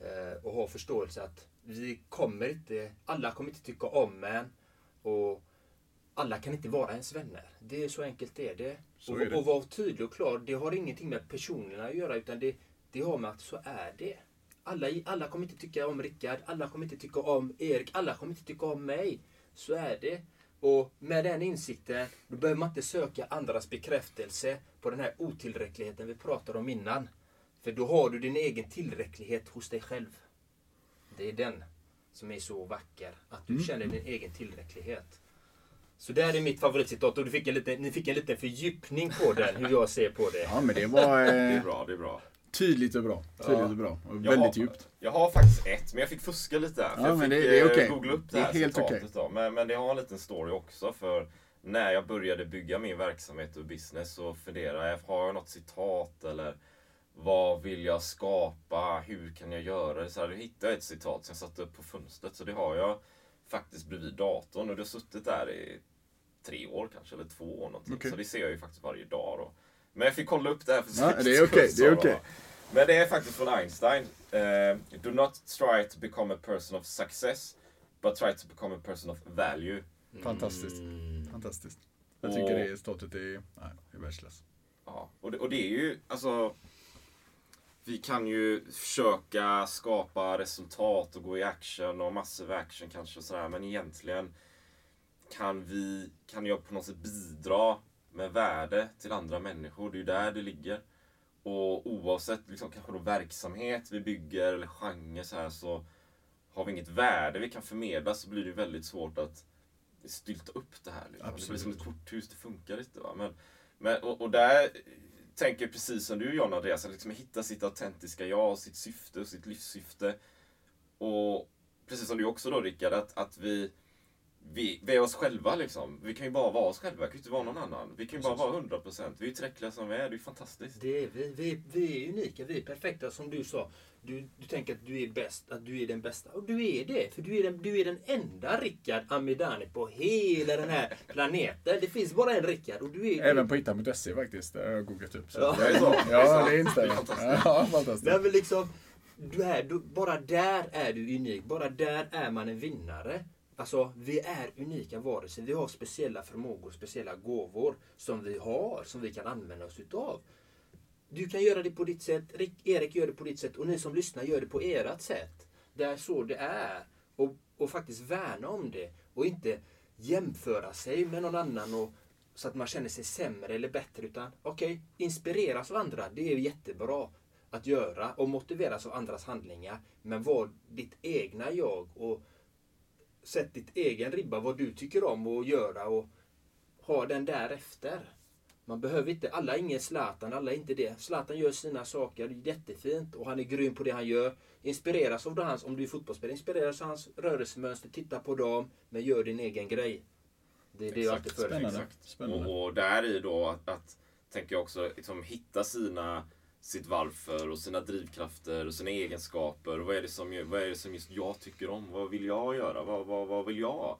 Eh, och ha förståelse att vi kommer inte, alla kommer inte tycka om en. Och alla kan inte vara ens vänner. Det är så enkelt är det. Så och, är det. och vara tydlig och klar, det har ingenting med personerna att göra utan det, det har med att så är det. Alla, alla kommer inte tycka om Rickard, alla kommer inte tycka om Erik, alla kommer inte tycka om mig. Så är det. Och med den insikten, då behöver man inte söka andras bekräftelse på den här otillräckligheten vi pratade om innan. För då har du din egen tillräcklighet hos dig själv. Det är den som är så vacker. Att du känner din egen tillräcklighet. Så där är mitt favoritcitat och du fick en liten, ni fick en liten fördjupning på den, hur jag ser på det. Ja, men det var Det är eh, bra, det är bra. Tydligt och bra. Tydligt och bra. Och väldigt har, djupt. Jag har faktiskt ett, men jag fick fuska lite där. för Ja, jag men fick det- det är eh, okej. googla upp det, Det är här helt citatet okej. då. Men, men det har en liten story också. För när jag började bygga min verksamhet och business så funderade jag, har jag något citat eller vad vill jag skapa? Hur kan jag göra det? Så här, då hittade jag ett citat som jag satte upp på fönstret. Så det har jag faktiskt bredvid datorn och det har suttit där i tre år kanske, eller två år någonting. Okej. Så det ser jag ju faktiskt varje dag då. Men jag fick kolla upp det här för Ja, det är okej, skull, det är okej. då. Men det är faktiskt från Einstein. Eh, Do not try to become a person of success, but try to become a person of value. Fantastiskt. Mm. Fantastiskt. Jag Och- tycker det statutet är, nej, är världsklass. Ja, och det, och det är ju, alltså... Vi kan ju försöka skapa resultat och gå i action och massiv action kanske och sådär. Men egentligen kan vi, kan jag på något sätt bidra med värde till andra människor. Det är ju där det ligger. Och oavsett liksom, kanske då verksamhet vi bygger eller genre så här så har vi inget värde vi kan förmedla så blir det väldigt svårt att stylta upp det här. Liksom. Det blir som ett korthus, det funkar inte. Va? Men, men, och, och där tänker jag precis som du John Andreas, att liksom hitta sitt autentiska jag, och sitt syfte och sitt livssyfte. Och precis som du också då Rickard, att, att vi, vi, vi är oss själva liksom. Vi kan ju bara vara oss själva, vi kan ju inte vara någon annan. Vi kan ju bara vara 100%. Vi är ju tillräckliga som vi är, det är ju fantastiskt. Det är vi. Vi, vi är unika, vi är perfekta som du sa. Du, du tänker att du är bäst, att du är den bästa. Och du är det. För du är den, du är den enda Rickard Amidani på hela den här (laughs) planeten. Det finns bara en Rickard och du är... Även på hitta.se faktiskt. Det har jag googlat upp. Så. Ja. Det är så. (laughs) Ja, det är inställning. fantastiskt. Ja, fantastiskt. Nej, men liksom, du är, du, bara där är du unik. Bara där är man en vinnare. Alltså, vi är unika varelser. Vi har speciella förmågor, speciella gåvor som vi har, som vi kan använda oss utav. Du kan göra det på ditt sätt, Erik gör det på ditt sätt och ni som lyssnar gör det på ert sätt. Det är så det är. Och, och faktiskt värna om det och inte jämföra sig med någon annan och, så att man känner sig sämre eller bättre. Utan okej, inspireras av andra. Det är jättebra att göra och motiveras av andras handlingar. Men var ditt egna jag och sätt ditt egen ribba, vad du tycker om att göra och ha den därefter. Man behöver inte, alla är ingen Zlatan, alla är inte det. Zlatan gör sina saker jättefint och han är grym på det han gör. Inspireras av det hans, om du är fotbollsspelare, inspireras av hans rörelsemönster, titta på dem, men gör din egen grej. Det är det jag alltid Exakt, föredrar. Spännande. Spännande. Och, och där i då att, att tänker jag också liksom, hitta sina sitt varför och sina drivkrafter och sina egenskaper. Och vad är det som, vad är det som just jag tycker om? Vad vill jag göra? Vad, vad, vad vill jag?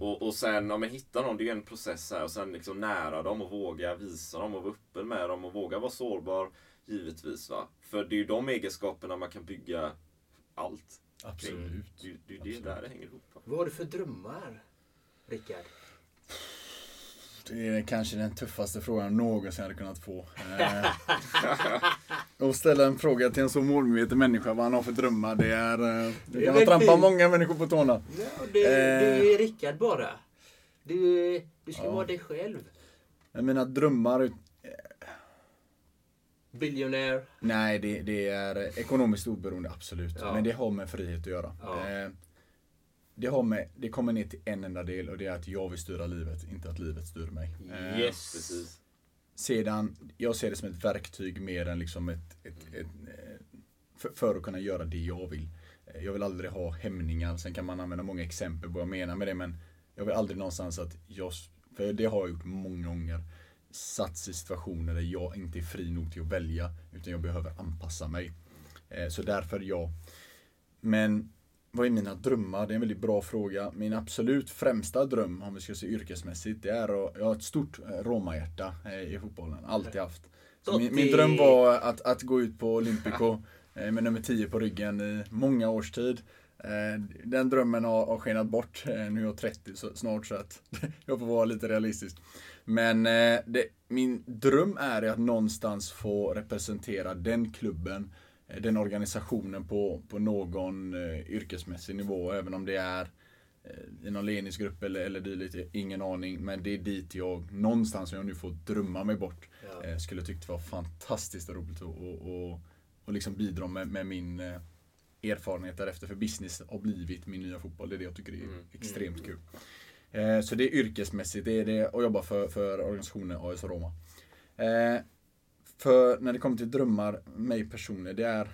Och, och sen om man hittar dem, det är ju en process här. Och sen liksom nära dem och våga visa dem och vara öppen med dem och våga vara sårbar. Givetvis va. För det är ju de egenskaperna man kan bygga allt. Absolut. Det, är- det är ju det där det hänger ihop. Va? Vad har du för drömmar, Rickard? Det är kanske den tuffaste frågan jag någonsin hade kunnat få. (laughs) Eh, och ställa en fråga till en så målmedveten människa vad han har för drömmar. Det är... eh, Det kan man trampa många människor på tårna. Ja, det, Eh. Du är Rickard bara. Du, du ska Ja. vara dig själv. Men mina drömmar... Billionaire. Nej, det, det är ekonomiskt oberoende, absolut. Ja. Men det har med frihet att göra. Ja. Eh, det, har med, det kommer ner till en enda del och det är att jag vill styra livet, inte att livet styr mig. Eh, Yes. Precis. sedan, jag ser det som ett verktyg mer än liksom ett, ett, ett eh, för, för att kunna göra det jag vill. Eh, Jag vill aldrig ha hämningar. Sen kan man använda många exempel på vad jag menar med det. Men jag vill aldrig någonstans att jag, för det har jag gjort många gånger, satts i situationer där jag inte är fri nog till att välja. Utan jag behöver anpassa mig. Eh, Så därför ja. Men vad är mina drömmar? Det är en väldigt bra fråga. Min absolut främsta dröm, om vi ska se yrkesmässigt, det är att, jag har ett stort eh, Roma-hjärta eh, i fotbollen. Alltid haft. Min, min dröm var att, att gå ut på Olympico eh, med nummer 10 på ryggen i många års tid. Den drömmen har, har skenat bort. Nu är jag 30 så, snart så att (laughs) jag får vara lite realistisk. Men det, min dröm är att någonstans få representera den klubben, den organisationen på, på någon eh, yrkesmässig nivå. Även om det är eh, i någon ledningsgrupp eller, eller dylikt, ingen aning. Men det är dit jag, någonstans, om jag nu får drömma mig bort, Ja. eh, skulle tyckt var fantastiskt roligt att och, och, och liksom bidra med, med min erfarenhet därefter. För business har blivit min nya fotboll. Det är det jag tycker är extremt kul. Så det är yrkesmässigt, det är det att jobba för, för organisationen AS Roma. För när det kommer till drömmar, mig personligen, det är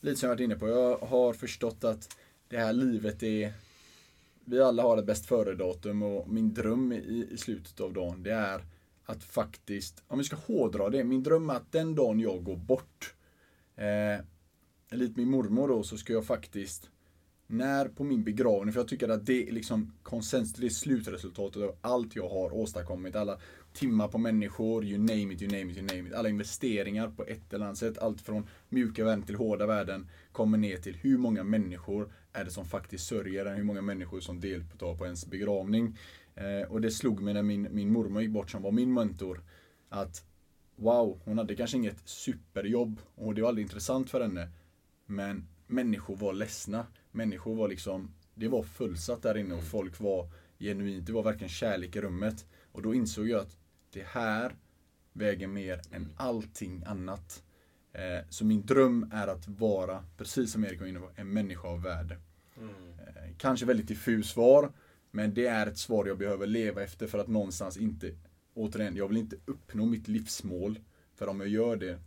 lite som jag varit inne på. Jag har förstått att det här livet är vi alla har ett bäst före-datum och min dröm i, i slutet av dagen det är att faktiskt, om vi ska hårdra det, min dröm är att den dagen jag går bort, eh, lite min mormor då, så ska jag faktiskt när på min begravning, för jag tycker att det är liksom konsensus, det är slutresultatet av allt jag har åstadkommit. Alla timmar på människor, you name it, you name it, you name it. Alla investeringar på ett eller annat sätt. Allt från mjuka värden till hårda värden kommer ner till hur många människor är det som faktiskt sörjer en, hur många människor som deltar på ens begravning. Eh, och det slog mig när min, min mormor gick bort som var min mentor. Att wow, hon hade kanske inget superjobb och det var aldrig intressant för henne. Men människor var ledsna. Människor var liksom, det var fullsatt där inne och folk var genuint, det var verkligen kärlek i rummet. Och då insåg jag att det här väger mer än allting annat. Eh, så min dröm är att vara, precis som Erik var inne på, en människa av värde. Eh, kanske väldigt diffus svar, men det är ett svar jag behöver leva efter för att någonstans inte, återigen, jag vill inte uppnå mitt livsmål. För om jag gör det,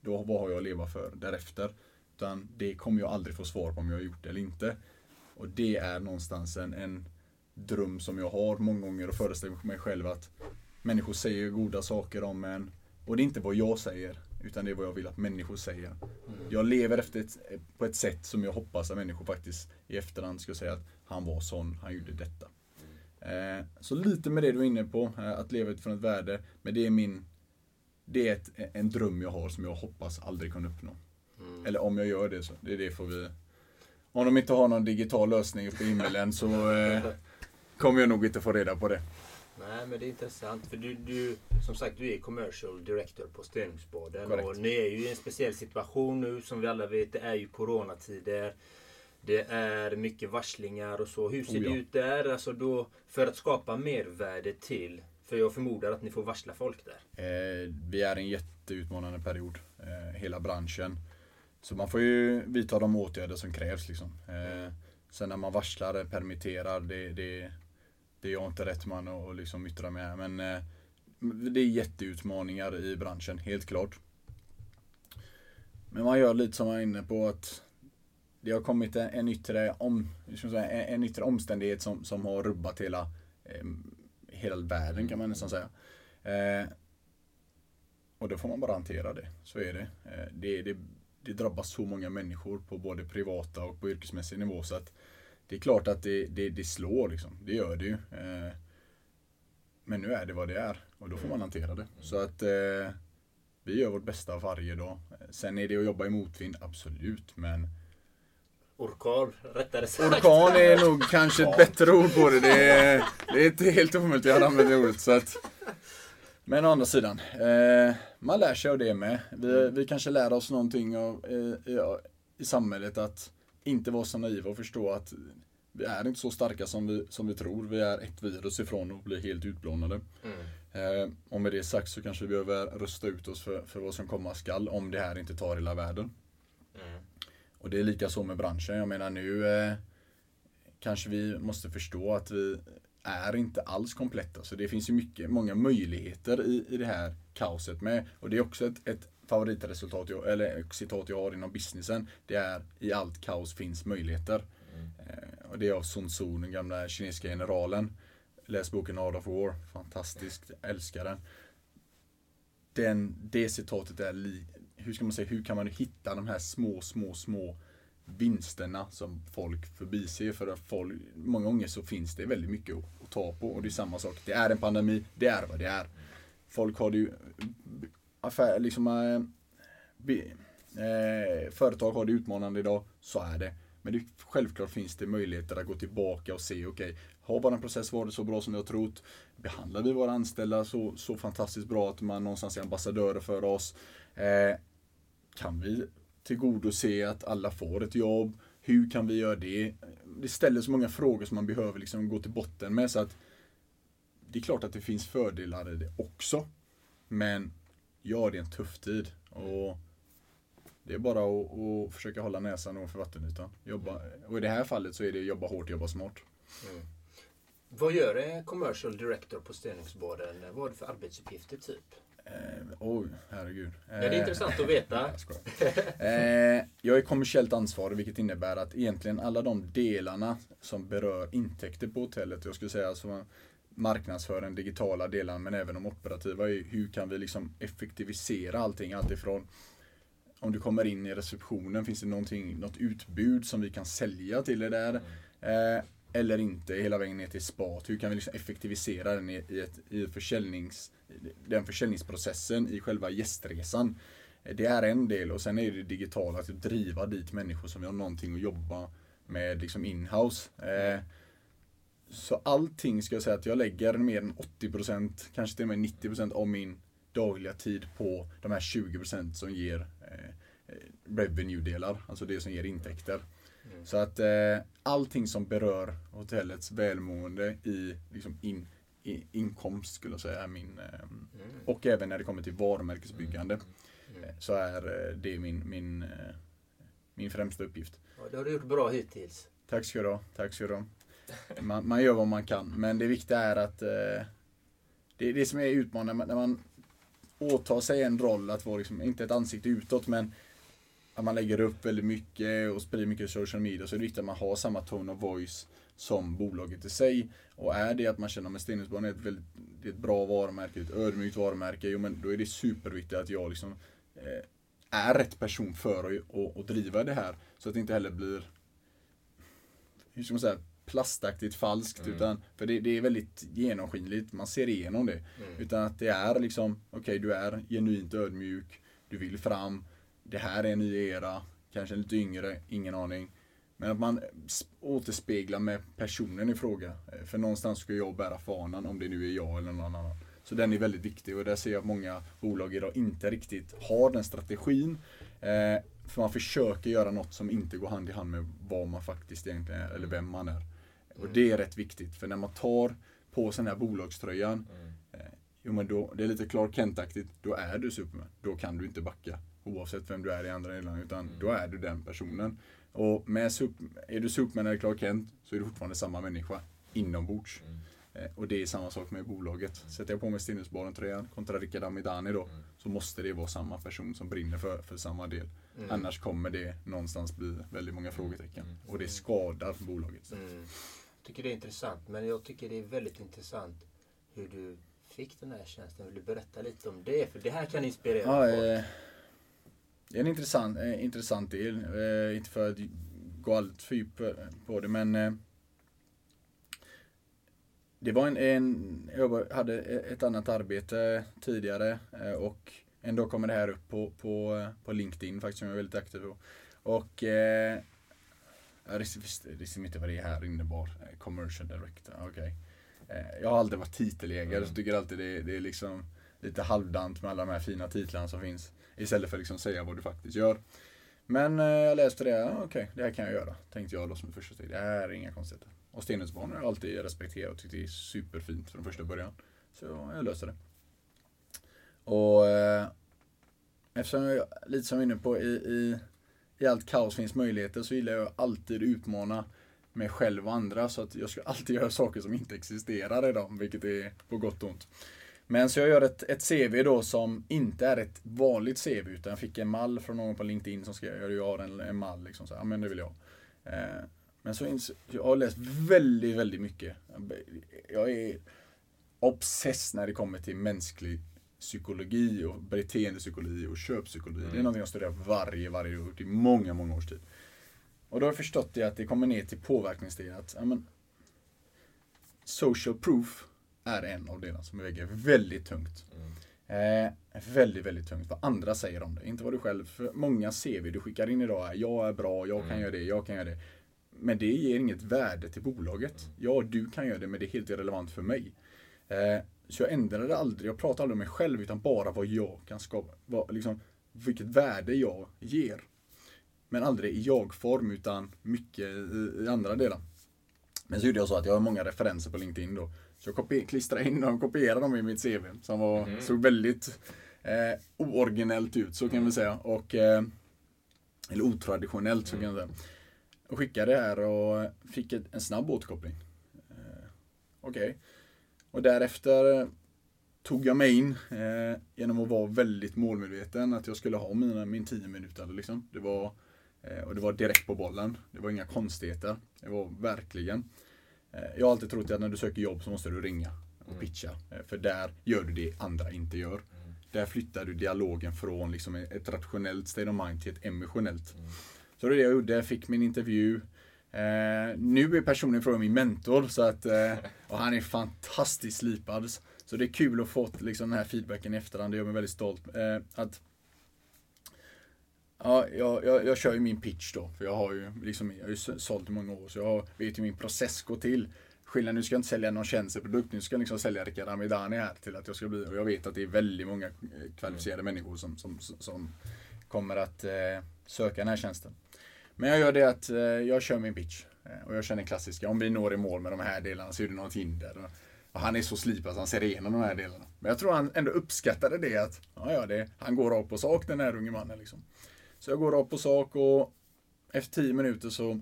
då vad har jag att leva för därefter? Utan det kommer jag aldrig få svar på om jag har gjort det eller inte. Och det är någonstans en, en dröm som jag har många gånger och föreställer mig själv att människor säger goda saker om en. Och det är inte vad jag säger, utan det är vad jag vill att människor säger. Jag lever efter ett, på ett sätt som jag hoppas att människor faktiskt i efterhand ska säga att han var sån, han gjorde detta. Eh, så lite med det du är inne på, eh, att leva utifrån ett värde. Men det är min det är ett, en dröm jag har som jag hoppas aldrig kunna uppnå. Eller om jag gör det så, det är det får vi... Om de inte har någon digital lösning uppe i himmelen så eh, kommer jag nog inte få reda på det. Nej men det är intressant för du, du som sagt du är commercial director på Stenungsbaden och ni är ju i en speciell situation nu som vi alla vet. Det är ju coronatider. Det är mycket varslingar och så. Hur ser Oh ja. det ut där? Alltså då, för att skapa mervärde till för jag förmodar att ni får varsla folk där. Eh, vi är i en jätteutmanande period, eh, hela branschen. Så man får ju vidta de åtgärder som krävs. Liksom. Eh, sen när man varslar, permitterar, det, det, det är jag inte rätt man att och liksom yttra mig här. Men eh, det är jätteutmaningar i branschen, helt klart. Men man gör lite som jag är inne på att det har kommit en, en, yttre, om, ska säga, en, en yttre omständighet som, som har rubbat hela, eh, hela världen kan man nästan säga. Eh, och då får man bara hantera det. Så är det. Eh, det, det. Det drabbar så många människor på både privata och på yrkesmässig nivå. Så att det är klart att det, det, det slår liksom. Det gör det ju. Eh, men nu är det vad det är. Och då får man hantera det. Så att eh, vi gör vårt bästa varje dag. Sen är det att jobba i motvind, absolut. Men Orkan rättare sagt. orkan är nog (laughs) kanske ett bättre ord på det. Det är, det är inte helt omöjligt att använda det ordet. Så att, men å andra sidan, eh, man lär sig av det med. Vi, vi kanske lär oss någonting av, eh, i, i samhället att inte vara så naiva och förstå att vi är inte så starka som vi, som vi tror. Vi är ett virus ifrån att bli helt utplånade. Eh, och med det sagt så kanske vi behöver rusta ut oss för, för vad som komma skall om det här inte tar hela världen. Och det är lika så med branschen. Jag menar nu eh, kanske vi måste förstå att vi är inte alls kompletta. Så det finns ju mycket, många möjligheter i, i det här kaoset med. Och det är också ett, ett favoritresultat, jag, eller citat jag har inom businessen. Det är i allt kaos finns möjligheter. Eh, och det är av Sun Tzu, den gamla kinesiska generalen. Läs boken Art of War. Fantastiskt, älskar den. den det citatet är li, hur ska man säga, hur kan man hitta de här små, små, små vinsterna som folk förbiser. För att folk, många gånger så finns det väldigt mycket att, att ta på. Och det är samma sak. Det är en pandemi, det är vad det är. Folk har det ju, affär, liksom, eh, be, eh, företag har det utmanande idag, så är det. Men det, självklart finns det möjligheter att gå tillbaka och se, okej, okay, har vår process varit så bra som vi har trott? Behandlar vi våra anställda så, så fantastiskt bra att man någonstans är ambassadörer för oss? Eh, kan vi tillgodose att alla får ett jobb? Hur kan vi göra det? Det ställer så många frågor som man behöver liksom gå till botten med. så att Det är klart att det finns fördelar i det också. Men ja, det är en tuff tid. Och det är bara att, att försöka hålla näsan ovanför vattenytan. Jobba, och i det här fallet så är det jobba hårt, jobba smart. Mm. Vad gör en commercial director på ställningsborden? Vad är det för arbetsuppgifter typ? Eh, oj, herregud. Ja, det är intressant att veta. (laughs) jag, eh, jag är kommersiellt ansvarig vilket innebär att egentligen alla de delarna som berör intäkter på hotellet, jag skulle säga alltså marknadsföra den digitala delen men även de operativa, hur kan vi liksom effektivisera allting? Alltifrån om du kommer in i receptionen, finns det någonting, något utbud som vi kan sälja till dig där? Eh, eller inte, hela vägen ner till spat. Hur kan vi liksom effektivisera den i, ett, i försäljnings, den försäljningsprocessen i själva gästresan? Eh, det är en del och sen är det digitala, att driva dit människor som har någonting att jobba med liksom inhouse. Eh, så allting ska jag säga att jag lägger mer än 80%, kanske till och med 90% av min dagliga tid på de här 20% som ger eh, revenue-delar, alltså det som ger intäkter. Mm. Så att eh, allting som berör hotellets välmående i liksom in, i, inkomst skulle jag säga är min. Eh, mm. Och även när det kommer till varumärkesbyggande mm. mm. eh, så är eh, det min, min, eh, min främsta uppgift. Ja, det har du gjort bra hittills. Tack ska du ha. Tack ska du ha. Man, man gör vad man kan men det viktiga är att eh, det är det som är utmanande när man åtar sig en roll att vara liksom, inte ett ansikte utåt men att man lägger upp väldigt mycket och sprider mycket social media så är det viktigt att man har samma tone of voice som bolaget i sig. Och är det att man känner att Stenungsbanan är ett väldigt det är ett bra varumärke, ett ödmjukt varumärke, jo men då är det superviktigt att jag liksom eh, är rätt person för att, att, driva det här. Så att det inte heller blir, hur ska man säga, plastaktigt falskt. Mm. Utan, för det, det, är väldigt genomskinligt, man ser igenom det. Mm. Utan att det är liksom, okej okay, du är genuint ödmjuk, du vill fram, det här är en ny era, kanske lite yngre, ingen aning. Men att man återspeglar med personen i fråga. Eh, för någonstans ska jag bära fanan, om det nu är jag eller någon annan. Så den är väldigt viktig och där ser jag att många bolag idag inte riktigt har den strategin. Eh, för man försöker göra något som inte går hand i hand med vad man faktiskt egentligen är, eller vem man är. Och det är rätt viktigt, för när man tar på sig den här bolagströjan, mm. eh, jo men då, det är lite Clark Kent-aktigt, då är du Superman. Då kan du inte backa. Oavsett vem du är i andra delar, utan mm. då är du den personen. Och med super, är du Superman eller Clark Kent så är du fortfarande samma människa inombords. Mm. Eh, och det är samma sak med bolaget. Sätter jag på mig Stinnusbaren-tröjan kontra Rickard Amidani då, mm. så måste det vara samma person som brinner för, för samma del. Mm. Annars kommer det någonstans bli väldigt många frågetecken. Mm. Och det skadar bolaget. Tycker det är intressant, men jag tycker det är väldigt intressant hur du fick den här tjänsten. Vill du berätta lite om det? För det här kan inspirera ja, folk. Eh, det är en intressant, eh, intressant del. Eh, inte för att gå allt för djupt på det men eh, det var en, en, jag hade ett annat arbete tidigare och ändå kommer det här upp på, på, på LinkedIn faktiskt som jag är väldigt aktiv på. Och eh, jag visste inte vad det här innebar. Eh, commercial director, okej. Okay. Eh, jag har aldrig varit titelägare mm. så tycker alltid det, det är liksom lite halvdant med alla de här fina titlarna som finns. Istället för att liksom säga vad du faktiskt gör. Men eh, jag läste det, okej, okay, det här kan jag göra. Tänkte jag då som första steg. Det här är inga konstigheter. Och Stenhusbarn har jag alltid respekterat och tyckt det är superfint från första början. Så jag löser det. Och eftersom jag, lite som jag är inne på, i, i, i allt kaos finns möjligheter så gillar jag alltid utmana mig själv och andra. Så att jag ska alltid göra saker som inte existerar idag, vilket är på gott och ont. Men så jag gör ett, ett CV då som inte är ett vanligt CV utan jag fick en mall från någon på LinkedIn som skrev, jag har en, en mall liksom, så, ja men det vill jag. Eh, men så ins- jag har läst väldigt, väldigt mycket. Jag är obsess när det kommer till mänsklig psykologi och beteendepsykologi och köppsykologi. Det är någonting jag studerar varje, varje år i många, många års tid. Och då har jag förstått det att det kommer ner till påverkningsdelen. Att, ja, men, social proof är en av delarna som väger väldigt tungt. Eh, väldigt, väldigt tungt. Vad andra säger om det, inte vad du själv. För många CV du skickar in idag är jag är bra, jag kan göra det, jag kan göra det. Men det ger inget värde till bolaget. Ja, du kan göra det, men det är helt irrelevant för mig. Eh, så jag ändrade aldrig, jag pratar aldrig om mig själv, utan bara vad jag kan skapa. Vad, liksom, vilket värde jag ger. Men aldrig i jag-form, utan mycket i, i andra delar. Men så gjorde jag så att jag har många referenser på LinkedIn då. Så jag kopi- klistrade in dem och kopierade dem i mitt CV. Som var, såg väldigt eh, ooriginellt ut, så kan vi säga. Och, eh, eller otraditionellt, så kan jag säga. Och skickade det här och fick ett, en snabb återkoppling. Eh, Okej. Och därefter tog jag mig in eh, genom att vara väldigt målmedveten. Att jag skulle ha mina, min 10 minuter. Liksom. Det var, eh, och det var direkt på bollen. Det var inga konstigheter. Det var verkligen. Eh, jag har alltid trott att när du söker jobb så måste du ringa och pitcha. Eh, för där gör du det andra inte gör. Där flyttar du dialogen från liksom ett rationellt state of mind till ett emotionellt. Så det är det jag gjorde. Jag fick min intervju. Eh, nu är personen ifråga min mentor så att, eh, och han är fantastiskt slipad. Så det är kul att få liksom, den här feedbacken i efterhand. Det gör mig väldigt stolt. Eh, att, ja, jag, jag, jag kör ju min pitch då. För jag har ju, liksom, jag har ju sålt i många år så jag vet hur min process går till. Skillnaden, nu ska jag inte sälja någon tjänsteprodukt, nu ska jag liksom sälja Rickard Amidani här till att jag ska bli, och jag vet att det är väldigt många kvalificerade kvalificerade människor som, som, som kommer att eh, söka den här tjänsten. Men jag gör det att eh, jag kör min pitch. Eh, och jag kör den klassiska, om vi når i mål med de här delarna så är det något hinder. Och, han är så slipad så han ser igenom de här delarna. Men jag tror han ändå uppskattade det att, ja ja, det, han går rakt på sak den här unge mannen liksom. Så jag går rakt på sak och efter tio minuter så,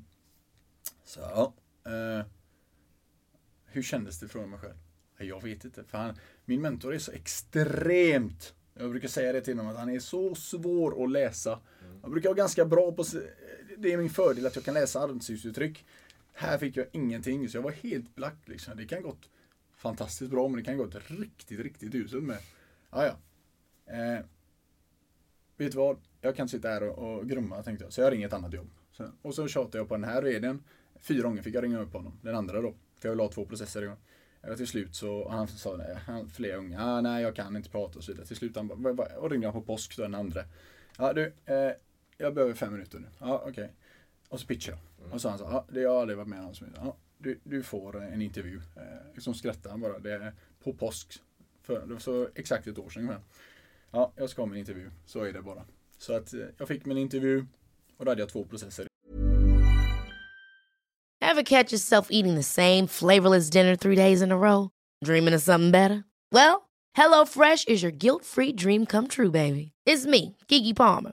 så ja, eh, hur kändes det från mig själv? Jag vet inte, för han, min mentor är så extremt jag brukar säga det till honom att han är så svår att läsa. Jag brukar vara ganska bra på... Det är min fördel att jag kan läsa ansiktsuttryck. Här fick jag ingenting, så jag var helt black liksom. Det kan gått fantastiskt bra, men det kan gått riktigt, riktigt uselt med. Ah, ja. eh, vet du vad? Jag kan sitta här och, och grumma, tänkte jag. Så jag ringer ett annat jobb. Så, och så tjatade jag på den här vdn. Fyra gånger fick jag ringa upp honom. Den andra då. För jag vill ha två processer igång. Och eh, till slut så, han sa nej, han, flera gånger, ah, nej jag kan inte prata och så vidare. Till slut han bara, och ringde han på påsk då, den andra. Ja du, eh, jag behöver fem minuter nu. Ja okej. Och så pitchade jag. Och så han sa, ja det har jag aldrig varit med om. Ja, du, du får en intervju. Eh, liksom skrattade han bara. Det är på påsk. För, det var så exakt ett år sedan ungefär. Ja, jag ska ha min intervju. Så är det bara. Så att eh, jag fick min intervju och då hade jag två processer. Ever catch yourself eating the same flavorless dinner three days in a row? Dreaming of something better? Well, HelloFresh is your guilt free dream come true, baby. It's me, Gigi Palmer.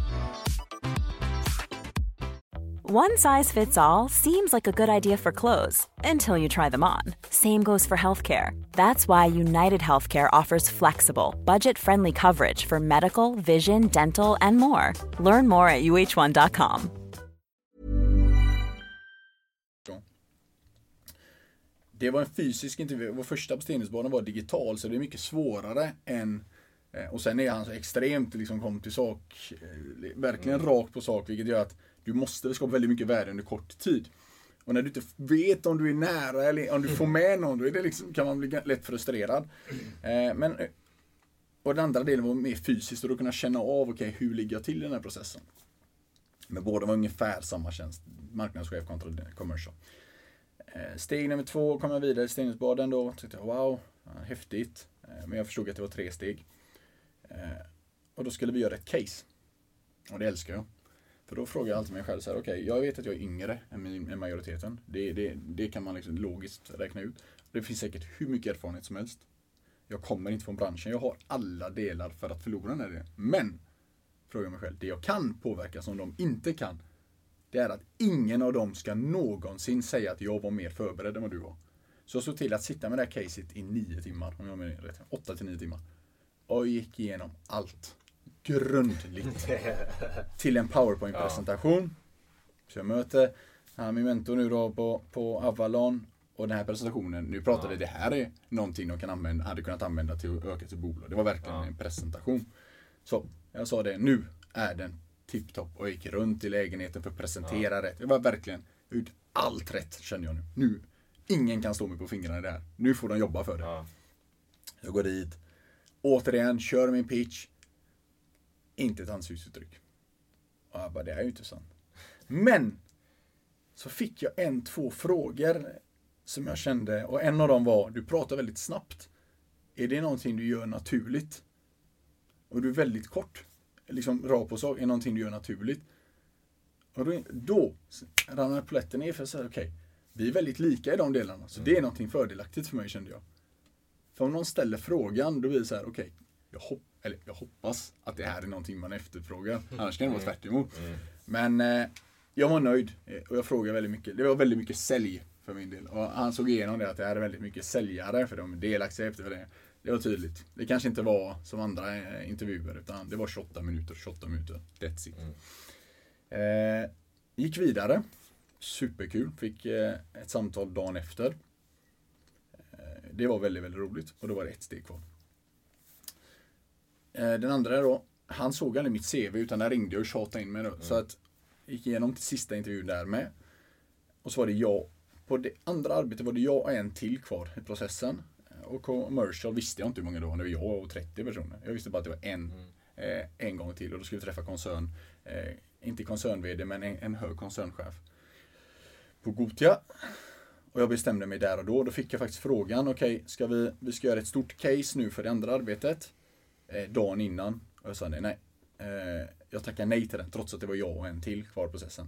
One size fits all seems like a good idea for clothes until you try them on. Same goes for healthcare. That's why United Healthcare offers flexible, budget friendly coverage for medical, vision, dental, and more. Learn more at uh1.com. Det var en fysisk intervju. Vår första på Stenhusbanan var digital så det är mycket svårare än eh, och sen är han så extremt liksom kom till sak, eh, verkligen mm. rakt på sak vilket gör att du måste skapa väldigt mycket värde under kort tid. Och när du inte vet om du är nära eller om du får med någon, då är det liksom, kan man bli lätt frustrerad. Eh, men, eh, och den andra delen var mer fysiskt och då kunna känna av, okej hur ligger jag till i den här processen? Men båda var ungefär samma tjänst, marknadschef kontra commercial. Eh, Steg nummer två kom jag vidare i Stenungsbaden då. Tyckte jag wow, häftigt. Eh, Men jag förstod att det var tre steg. Eh, Och då skulle vi göra ett case. Och det älskar jag. För då frågar jag alltid mig själv så här, okej, jag vet att jag är yngre än, majoriteten. Det, det, det kan man liksom logiskt räkna ut. Det finns säkert hur mycket erfarenhet som helst. Jag kommer inte från branschen. Jag har alla delar för att förlora den här delen. Men, frågar jag mig själv, det jag kan påverka som de inte kan. Det är att ingen av dem ska någonsin säga att jag var mer förberedd än vad du var. Så jag såg till att sitta med det här caset i nio timmar, om jag menar rätt. Åtta till nio timmar. Och gick igenom allt. Grundligt. (laughs) till en powerpoint-presentation. Så jag möter han, min mentor nu då på, på Avalon. Och den här presentationen, nu pratar vi, det här är någonting de kan använda, hade kunnat använda till att öka sitt bolag. Det var verkligen en presentation. Så jag sa det, nu är den tipptopp och jag gick runt i lägenheten för att presentera rätt. Det var verkligen, jag gjort allt rätt känner jag nu. Nu, ingen kan slå mig på fingrarna i det här. Nu får de jobba för det. Jag går dit, återigen, kör min pitch. Inte ett ansiktsuttryck. Och jag bara, det är ju inte sant. Men, så fick jag en, två frågor som jag kände, och en av dem var, du pratar väldigt snabbt. Är det någonting du gör naturligt? Och du är väldigt kort. Liksom rakt på sak, är det någonting du gör naturligt? Och då, då ramlade polletten ner för att säga, okej, vi är väldigt lika i de delarna. Så det är någonting fördelaktigt för mig kände jag. För om någon ställer frågan, då blir det så här, okej, jag, hopp, eller jag hoppas att det här är någonting man efterfrågar. Annars kan det vara tvärt emot. Men eh, jag var nöjd eh, och jag frågade väldigt mycket. Det var väldigt mycket sälj för min del. Och han såg igenom det att det här är väldigt mycket säljare för de är delaktiga efter det. Det var tydligt. Det kanske inte var som andra eh, intervjuer utan det var 28 minuter, 28 minuter. That's it. Eh, gick vidare. Superkul. Fick eh, ett samtal dagen efter. Eh, det var väldigt, väldigt roligt och då var det ett steg kvar. Eh, den andra då, han såg aldrig mitt CV utan där ringde jag och tjatade in mig då. Så att gick igenom till sista intervjun där med. Och så var det jag. På det andra arbetet var det jag och en till kvar i processen. Och commercial visste jag inte hur många det var, det var jag och 30 personer. Jag visste bara att det var en, eh, en gång till och då skulle vi träffa koncern, eh, inte koncern-VD men en, en hög koncernchef. På Gotia. Och jag bestämde mig där och då. Då fick jag faktiskt frågan, okej, ska vi, vi ska göra ett stort case nu för det andra arbetet. Eh, dagen innan. Och jag sa nej, nej. Eh, jag tackar nej till den, trots att det var jag och en till kvar i processen.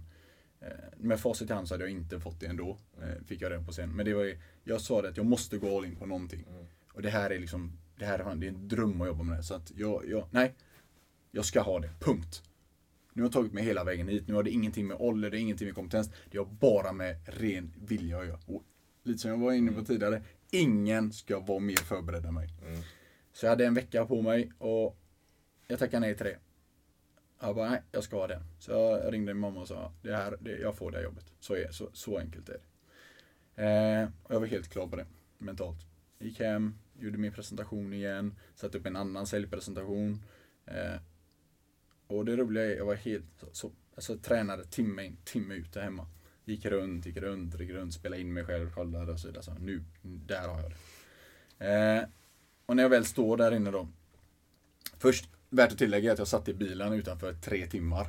Eh, med facit i hand så hade jag inte fått det ändå. Eh, fick jag reda på sen. Men det var jag sa det att jag måste gå all in på någonting. Och det här är liksom, det här är, det är en dröm att jobba med det. Så att jag, jag, nej. Jag ska ha det, punkt. Nu har jag tagit mig hela vägen hit. Nu har det ingenting med ålder, det är ingenting med kompetens. Det har bara med ren vilja att göra. Och lite som jag var inne på tidigare. Ingen ska vara mer förberedd än mig. Så jag hade en vecka på mig och jag tackade nej till det. Jag bara, nej, jag ska ha den. Så jag ringde min mamma och sa, det här, det, jag får det här jobbet. Så, är, så, så enkelt är det. Eh, och jag var helt klar på det, mentalt. Gick hem, gjorde min presentation igen, satte upp en annan säljpresentation. Eh, och det roliga är, jag var helt, så, så, alltså tränade timme in, timme ut där hemma. Gick runt, gick runt, gick runt, spelade in mig själv, kollade och så vidare. Så nu, där har jag det. Eh, och när jag väl står där inne då. Först, värt att tillägga att jag satt i bilen utanför tre timmar.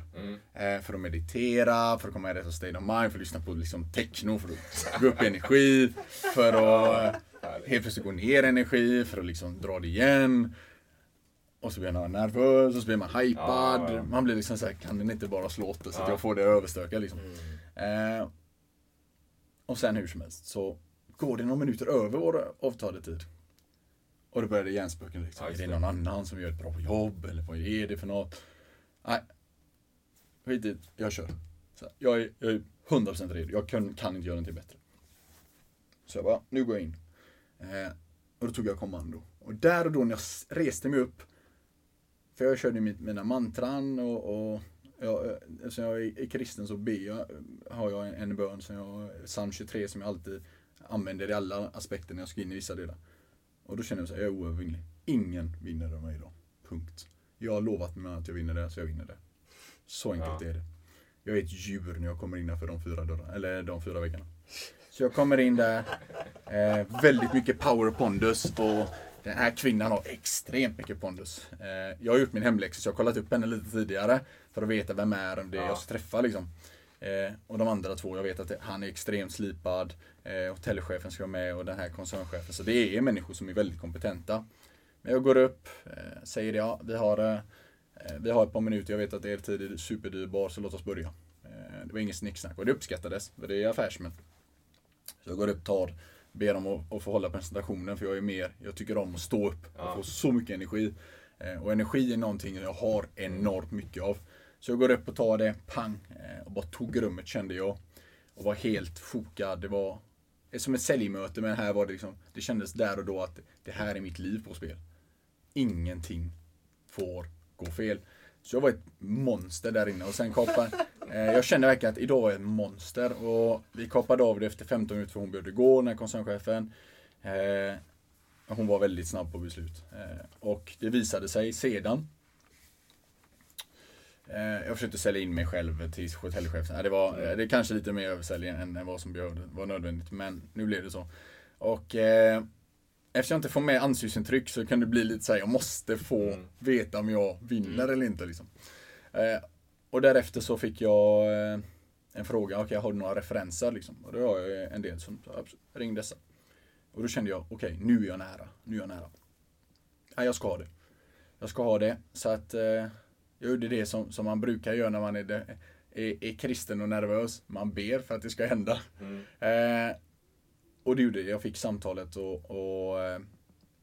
Eh, för att meditera, för att komma i rätt state of mind, för att lyssna på liksom techno, för att gå upp i energi. För att eh, helt plötsligt gå ner i energi, för att liksom dra det igen. Och så blir man nervös, och så blir man hypad. Man blir liksom såhär, kan den inte bara slå åt det så att jag får det överstökat liksom. Eh, och sen hur som helst så går det några minuter över vår avtalade tid. Och då börjar det hjärnspöken liksom. Ja, är det någon annan som gör ett bra jobb? Eller vad är det för något? Nej. Skit i jag kör. Så jag, är, jag är 100% redo. Jag kan, kan inte göra någonting bättre. Så jag bara, nu går jag in. Eh, och då tog jag kommando. Och där och då när jag reste mig upp. För jag körde mitt, mina mantran och, och jag, eh, eftersom jag är, är kristen så ber jag, har jag en, en bön som jag, psalm 23 som jag alltid använder i alla aspekter när jag ska in i vissa delar. Och då känner jag så här, jag är oövervinnlig. Ingen vinner över mig idag. Punkt. Jag har lovat mig att jag vinner det, så jag vinner det. Så enkelt är det. Jag är ett djur när jag kommer innanför de fyra dörrarna, eller de fyra väggarna. Så jag kommer in där, eh, väldigt mycket power pondus och den här kvinnan har extremt mycket pondus. Eh, jag har gjort min hemläxa så jag har kollat upp henne lite tidigare för att veta vem är det jag ska träffa liksom. Eh, och de andra två, jag vet att det, han är extremt slipad. Eh, hotellchefen ska vara med och den här koncernchefen. Så det är människor som är väldigt kompetenta. Men jag går upp, eh, säger det, ja, vi har eh, Eh, vi har ett par minuter, jag vet att er tid är superdyrbar, så låt oss börja. Eh, det var inget snicksnack och det uppskattades, för det är affärsmän. Så jag går upp, tar, ber dem att, att få hålla presentationen, för jag är mer, jag tycker om att stå upp och få så mycket energi. Och energi är någonting jag har enormt mycket av. Så jag går upp och tar det, pang, eh, och bara tog rummet kände jag. Och var helt fokad. Det var som ett säljmöte, men här var det liksom, det kändes där och då att det här är mitt liv på spel. Ingenting får gå fel. Så jag var ett monster där inne och sen kapade, eh, jag kände verkligen att idag är jag ett monster och vi kapade av det efter 15 minuter för hon började gå, den här koncernchefen. Eh, hon var väldigt snabb på beslut. Eh, och det visade sig sedan jag försökte sälja in mig själv till hotellchefen. Det var det är kanske lite mer översäljning än vad som behövde, var nödvändigt. Men nu blev det så. Och eh, eftersom jag inte får med ansiktsintryck så kan det bli lite så här, jag måste få mm. veta om jag vinner mm. eller inte. Liksom. Eh, och därefter så fick jag eh, en fråga, okej okay, har du några referenser? Liksom? Och då har jag en del som, ring dessa. Och då kände jag, okej okay, nu är jag nära, nu är jag nära. Ja, jag ska ha det. Jag ska ha det. Så att eh, jag gjorde det som, som man brukar göra när man är, är, är kristen och nervös. Man ber för att det ska hända. Mm. Eh, och det gjorde jag. Jag fick samtalet och, och eh,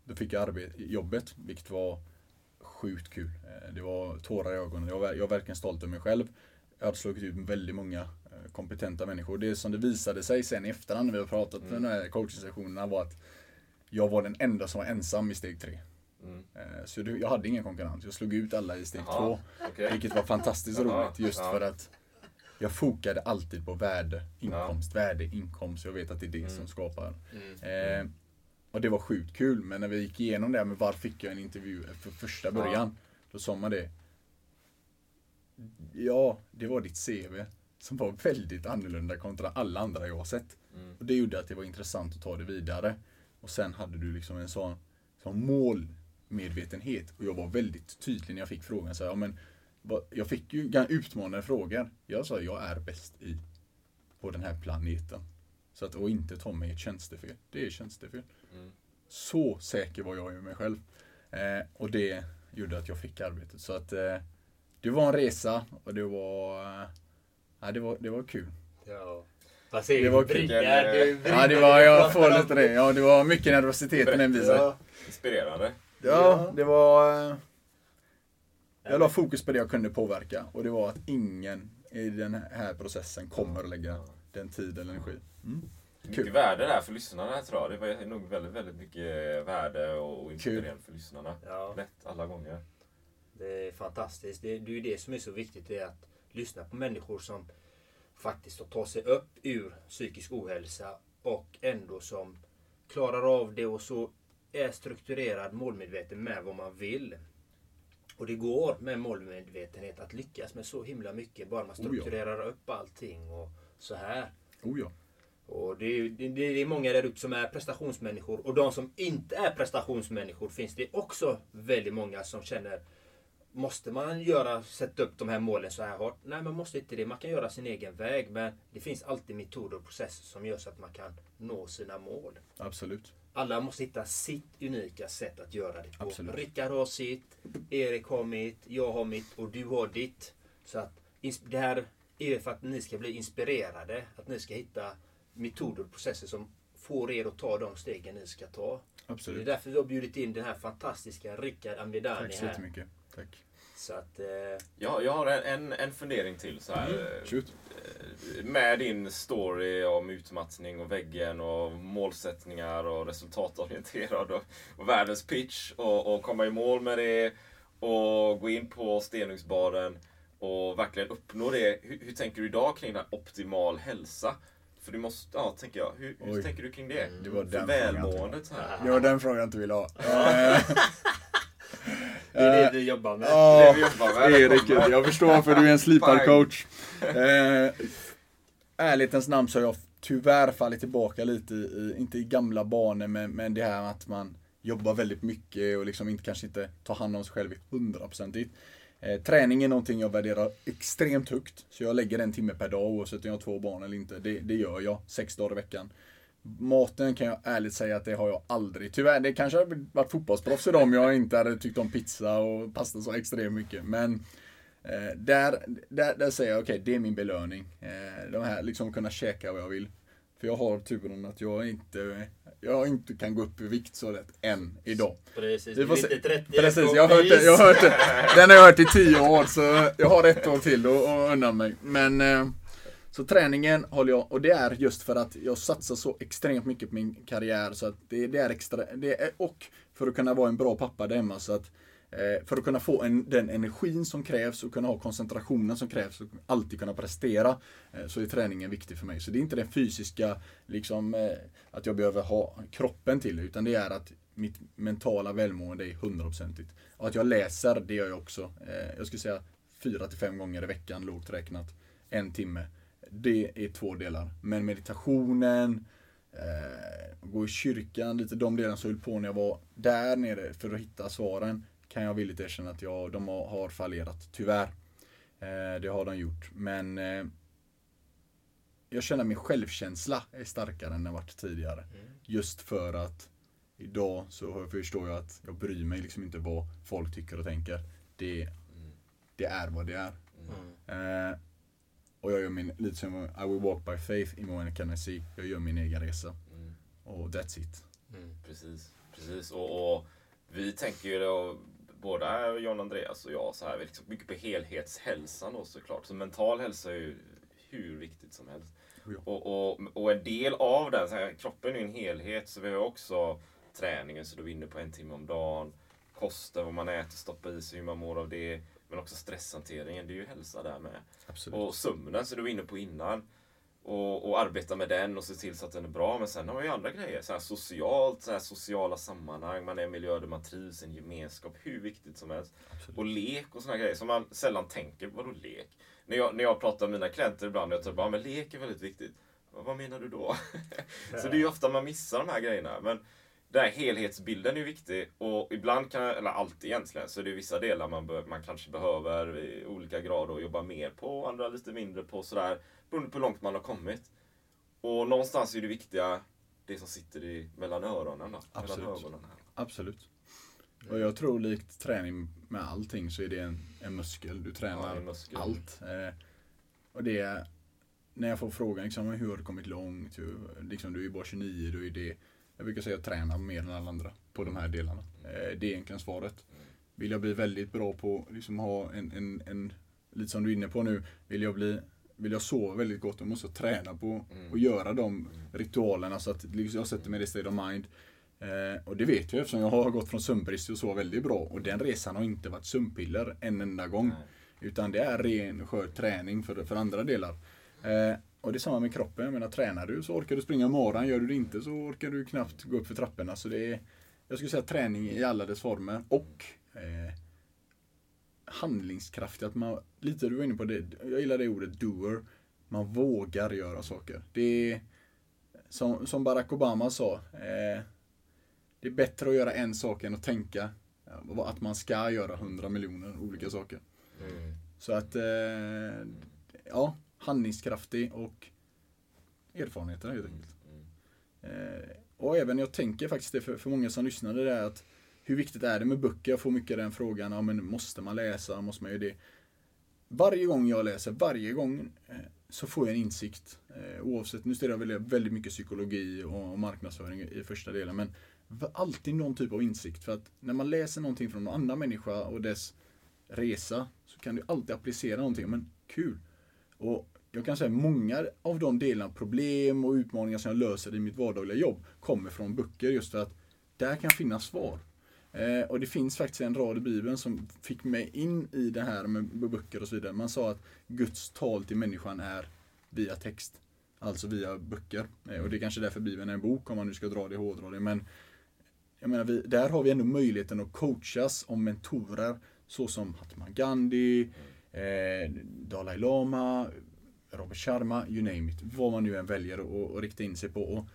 då fick jag arbet, jobbet, vilket var sjukt kul. Eh, det var tårar i ögonen. Jag var, jag var verkligen stolt över mig själv. Jag hade slagit ut väldigt många eh, kompetenta människor. Det som det visade sig sen i efterhand när vi har pratat mm. med de här coaching var att jag var den enda som var ensam i steg tre. Mm. Eh, så jag hade ingen konkurrens. Jag slog ut alla i steg Aha, två. Okay. Vilket var fantastiskt roligt just ja. för att jag fokade alltid på värde, inkomst, ja. värde, inkomst. Jag vet att det är det mm. som skapar. Mm. Eh, och det var sjukt kul. Men när vi gick igenom det med varför fick jag en intervju för första början. Ja. Då sa man det. Ja, det var ditt CV. Som var väldigt annorlunda kontra alla andra jag har sett. Mm. Och det gjorde att det var intressant att ta det vidare. Och sen hade du liksom en sån, sån mål medvetenhet. Och jag var väldigt tydlig när jag fick frågan. Så ja, men, jag fick ju utmanande frågor. Jag sa jag är bäst i på den här planeten. Så att, och inte ta mig ett tjänstefel. Det är tjänstefel. Mm. Så säker var jag i mig själv. Eh, och det gjorde att jag fick arbetet. Så att eh, det var en resa och det var, eh, det var, det var kul. Ja. Vad säger det var kul. Ja, det var, jag får lite det. Ja, det var mycket nervositet den visade. Inspirerande. Ja, det var... Eh, jag la fokus på det jag kunde påverka och det var att ingen i den här processen kommer att lägga den tid eller energi. Mm. Mycket värde där för lyssnarna tror jag. Det var nog väldigt, väldigt mycket värde och inspirerande för lyssnarna. Ja. Lätt alla gånger. Det är fantastiskt. Det, det är ju det som är så viktigt. Det är att lyssna på människor som faktiskt tar sig upp ur psykisk ohälsa och ändå som klarar av det och så är strukturerad, målmedveten med vad man vill. Och det går med målmedvetenhet att lyckas med så himla mycket bara man strukturerar oh ja. upp allting och så här. Oh ja. Och det är, det, är många där ute som är prestationsmänniskor och de som inte är prestationsmänniskor finns det också väldigt många som känner Måste man göra, sätta upp de här målen så här hårt? Nej, man måste inte det. Man kan göra sin egen väg. Men det finns alltid metoder och processer som gör så att man kan nå sina mål. Absolut alla måste hitta sitt unika sätt att göra det på. Absolut. Rickard har sitt, Erik har mitt, jag har mitt och du har ditt. Så att det här är för att ni ska bli inspirerade. Att ni ska hitta metoder och processer som får er att ta de stegen ni ska ta. Absolut. Det är därför vi har bjudit in den här fantastiska Rickard Amidani Tack så jättemycket. Tack. Så att, eh... ja, jag har en, en fundering till. Så här. Mm med din story om utmattning och väggen och målsättningar och resultatorienterad och, och världens pitch och, och komma i mål med det och gå in på Stenungsbaden och verkligen uppnå det. Hur, hur tänker du idag kring den optimal hälsa? För du måste, ja tänker jag. Hur, hur tänker du kring det? Det var den välmåendet här. Det var den frågan jag inte ville ha. Det är det vi jobbar med. Ja, med. Erik, jag förstår varför du är en sliparcoach. Eh, ärlighetens namn så har jag tyvärr fallit tillbaka lite i, inte i gamla banor, men, men det här att man jobbar väldigt mycket och liksom inte, kanske inte tar hand om sig själv hundraprocentigt. Eh, träning är någonting jag värderar extremt högt. Så jag lägger en timme per dag oavsett om jag har två barn eller inte. Det, det gör jag, sex dagar i veckan. Maten kan jag ärligt säga att det har jag aldrig. Tyvärr, det kanske hade varit fotbollsproffs idag om jag inte hade tyckt om pizza och pasta så extremt mycket. Men eh, där, där, där säger jag okej, okay, det är min belöning. Eh, de här, liksom kunna käka vad jag vill. För jag har turen att jag inte, jag inte kan gå upp i vikt så lätt än idag. Precis, du är inte 30 Precis, jag har hört det. Jag har hört det. Den har jag hört i tio år så jag har ett år till att unna mig. Men eh, så träningen håller jag, och det är just för att jag satsar så extremt mycket på min karriär så att det, det är extra, det är, och för att kunna vara en bra pappa där hemma så att eh, för att kunna få en, den energin som krävs och kunna ha koncentrationen som krävs och alltid kunna prestera eh, så är träningen viktig för mig. Så det är inte den fysiska, liksom eh, att jag behöver ha kroppen till det utan det är att mitt mentala välmående är hundraprocentigt. Och att jag läser, det gör jag också. Eh, jag skulle säga fyra till fem gånger i veckan, lågt räknat. En timme. Det är två delar. Men meditationen, eh, gå i kyrkan, lite de delarna som jag höll på när jag var där nere för att hitta svaren. Kan jag villigt erkänna att jag, de har, fallerat, tyvärr. Eh, det har de gjort. Men eh, jag känner att min självkänsla är starkare än den varit tidigare. Just för att idag så förstår jag att jag bryr mig liksom inte vad folk tycker och tänker. Det, det är vad det är. Eh, och jag gör min, lite som I will walk by faith in when can I see. Jag gör min egen resa. Och that's it. Precis, precis. Och, och vi tänker ju då, både John Andreas och jag, så här, vi liksom mycket på helhetshälsan då såklart. Så mental hälsa är ju hur viktigt som helst. Ja. Och, och, och en del av den, så här, kroppen är ju en helhet, så vi har också träningen, så du är inne på en timme om dagen. Kosten, vad man äter, stoppa i sig, hur man mår av det. Men också stresshanteringen, det är ju hälsa där med. Absolut. Och sömnen, så du var inne på innan. Och, och arbeta med den och se till så att den är bra. Men sen har man ju andra grejer. Så här socialt, så här sociala sammanhang. Man är i en miljö där man trivs, en gemenskap. Hur viktigt som helst. Och lek och såna grejer som man sällan tänker. Vadå lek? När jag, när jag pratar med mina klienter ibland, jag tror bara, men lek är väldigt viktigt. Vad vad menar du då? (laughs) så det är ju ofta man missar de här grejerna. Men den här helhetsbilden är viktig och ibland kan, eller alltid egentligen, så är det vissa delar man, bör, man kanske behöver i olika grad och jobba mer på, andra lite mindre på sådär. Beroende på hur långt man har kommit. Och någonstans är det viktiga det som sitter i, mellan öronen. Då, Absolut. Mellan ögonen här. Absolut. Och jag tror likt träning med allting så är det en, en muskel. Du Ja, tränar en muskel. allt. Eh, och det är, när jag får frågan liksom, hur har du kommit långt? Hur, liksom, du är ju bara 29, du är det. Jag brukar säga att jag tränar mer än alla andra på de här delarna. Eh, det är egentligen svaret. Vill jag bli väldigt bra på liksom ha en, en, en, lite som du är inne på nu, vill jag bli vill jag sova väldigt gott, då måste jag träna på och göra de ritualerna så att liksom, jag sätter mig i det state of mind. Eh, och det vet jag eftersom jag har gått från sömnbrist att sova väldigt bra. Och den resan har inte varit sömnpiller en enda gång. Utan det är ren skör träning för, för andra delar. Eh, och det är samma med kroppen. Jag menar, tränar du så orkar du springa maran. Gör du det inte så orkar du knappt gå upp för trapporna. Så det är, jag skulle säga träning i alla dess former. Och eh, handlingskraftig. Att man, lite du var inne på det. Jag gillar det ordet doer. Man vågar göra saker. Det är som, som Barack Obama sa. Eh, det är bättre att göra en sak än att tänka ja, att man ska göra hundra miljoner olika saker. Så att, eh, ja, handlingskraftig och erfarenheter helt enkelt. Eh, och även jag tänker faktiskt det för, för många som lyssnar, det är att hur viktigt är det med böcker? Jag får mycket den frågan, ja men måste man läsa, måste man ju det? Varje gång jag läser, varje gång eh, så får jag en insikt. Eh, oavsett, nu studerar jag väldigt, väldigt mycket psykologi och, marknadsföring i, första delen, men alltid någon typ av insikt. För att när man läser någonting från någon annan människa och dess resa så kan du alltid applicera någonting, men kul. Och jag kan säga många av de delarna, problem och utmaningar som jag löser i mitt vardagliga jobb kommer från böcker just för att där kan finnas svar. Eh, och det finns faktiskt en rad i Bibeln som fick mig in i det här med böcker och så vidare. Man sa att Guds tal till människan är via text. Alltså via böcker. Eh, och det är kanske därför Bibeln är en bok om man nu ska dra det hårdra det. Men jag menar, vi, där har vi ändå möjligheten att coachas om mentorer såsom Mahatma Gandhi, eh, Dalai Lama, Robert Sharma, you name it. Vad man nu än väljer att att rikta in sig på. Och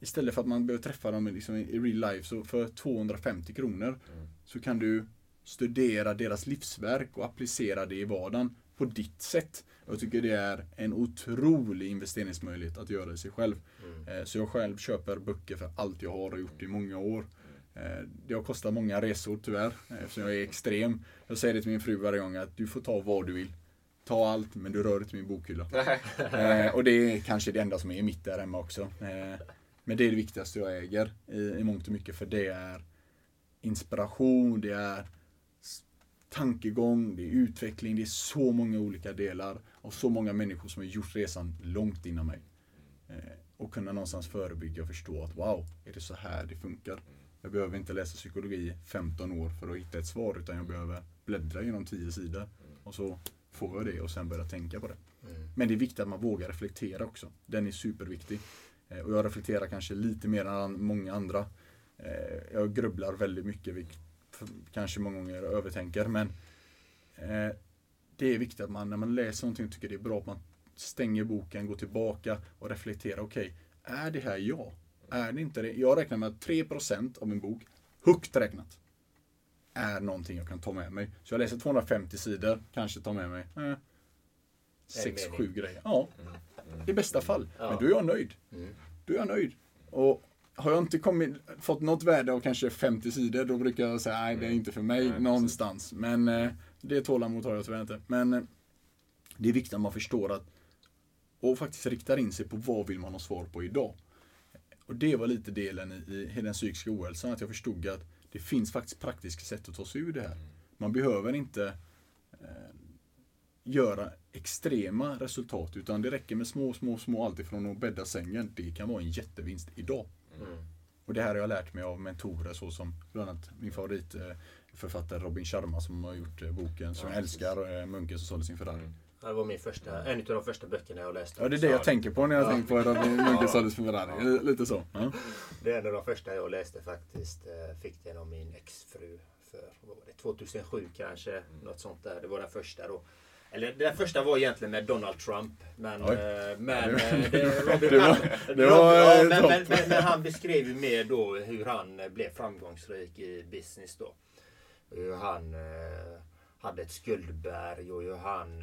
istället för att man behöver träffa dem liksom i real life så för 250 kronor så kan du studera deras livsverk och applicera det i vardagen på ditt sätt. Jag tycker det är en otrolig investeringsmöjlighet att göra i sig själv. Eh, Så jag själv köper böcker för allt jag har och gjort i många år. Eh, Det har kostat många resor tyvärr, eh, eftersom jag är extrem. Jag säger det till min fru varje gång att du får ta vad du vill. Ta allt, men du rör inte min bokhylla. (laughs) Eh, och det är kanske det enda som är mitt där hemma också. Eh, men det är det viktigaste jag äger i, i mångt och mycket, för det är inspiration, det är tankegång, det är utveckling, det är så många olika delar och så många människor som har gjort resan långt innan mig. Eh, och kunna någonstans förebygga och förstå att wow, är det så här det funkar? Jag behöver inte läsa psykologi i 15 år för att hitta ett svar utan jag behöver bläddra genom 10 sidor och så får jag det och sen börja tänka på det. Men det är viktigt att man vågar reflektera också. Den är superviktig. Eh, Och jag reflekterar kanske lite mer än många andra. Eh, Jag grubblar väldigt mycket, vilket kanske många gånger övertänker. Men eh, det är viktigt att man när man läser någonting och tycker det är bra, att man stänger boken, går tillbaka och reflekterar. Okej, är det här jag? Är det inte det? Jag räknar med att 3% av en bok, högt räknat, är någonting jag kan ta med mig. Så jag läser 250 sidor, kanske tar med mig eh, 6-7 mening. grejer. Ja, i bästa fall. Ja. Men då är jag nöjd. Då är jag nöjd. Och har jag inte kommit, fått något värde av kanske 50 sidor, då brukar jag säga nej, det är inte för mig Nej, någonstans. Men eh, det tålamod har jag tyvärr inte. Men eh, det är viktigt att man förstår att och faktiskt riktar in sig på vad vill man ha svar på idag. Och det var lite delen i, i hela den psykiska ohälsan, att jag förstod att det finns faktiskt praktiska sätt att ta sig ur det här. Man behöver inte eh, göra extrema resultat utan det räcker med små, små, små alltifrån att bädda sängen. Det kan vara en jättevinst idag. Och det här har jag lärt mig av mentorer såsom bland annat min favoritförfattare Robin Sharma som har gjort eh, boken som jag älskar, eh, Munken som sålde sin Ferrari. Ja, Det var min första, en av de första böckerna jag läste. Ja, det är det jag tänker på när jag Ja. tänker på sålde sin Ferrari. Eh, Lite så. Ja. Det är en av de första jag läste faktiskt. Eh, Fick den av min exfru för vad var det, 2007 kanske. Något sånt där. Det var den första då. Eller den första var egentligen med Donald Trump. Men, Oj. men, men, han beskrev ju mer då hur han eh, blev framgångsrik i business då. Hur han eh, hade ett skuldberg och hur han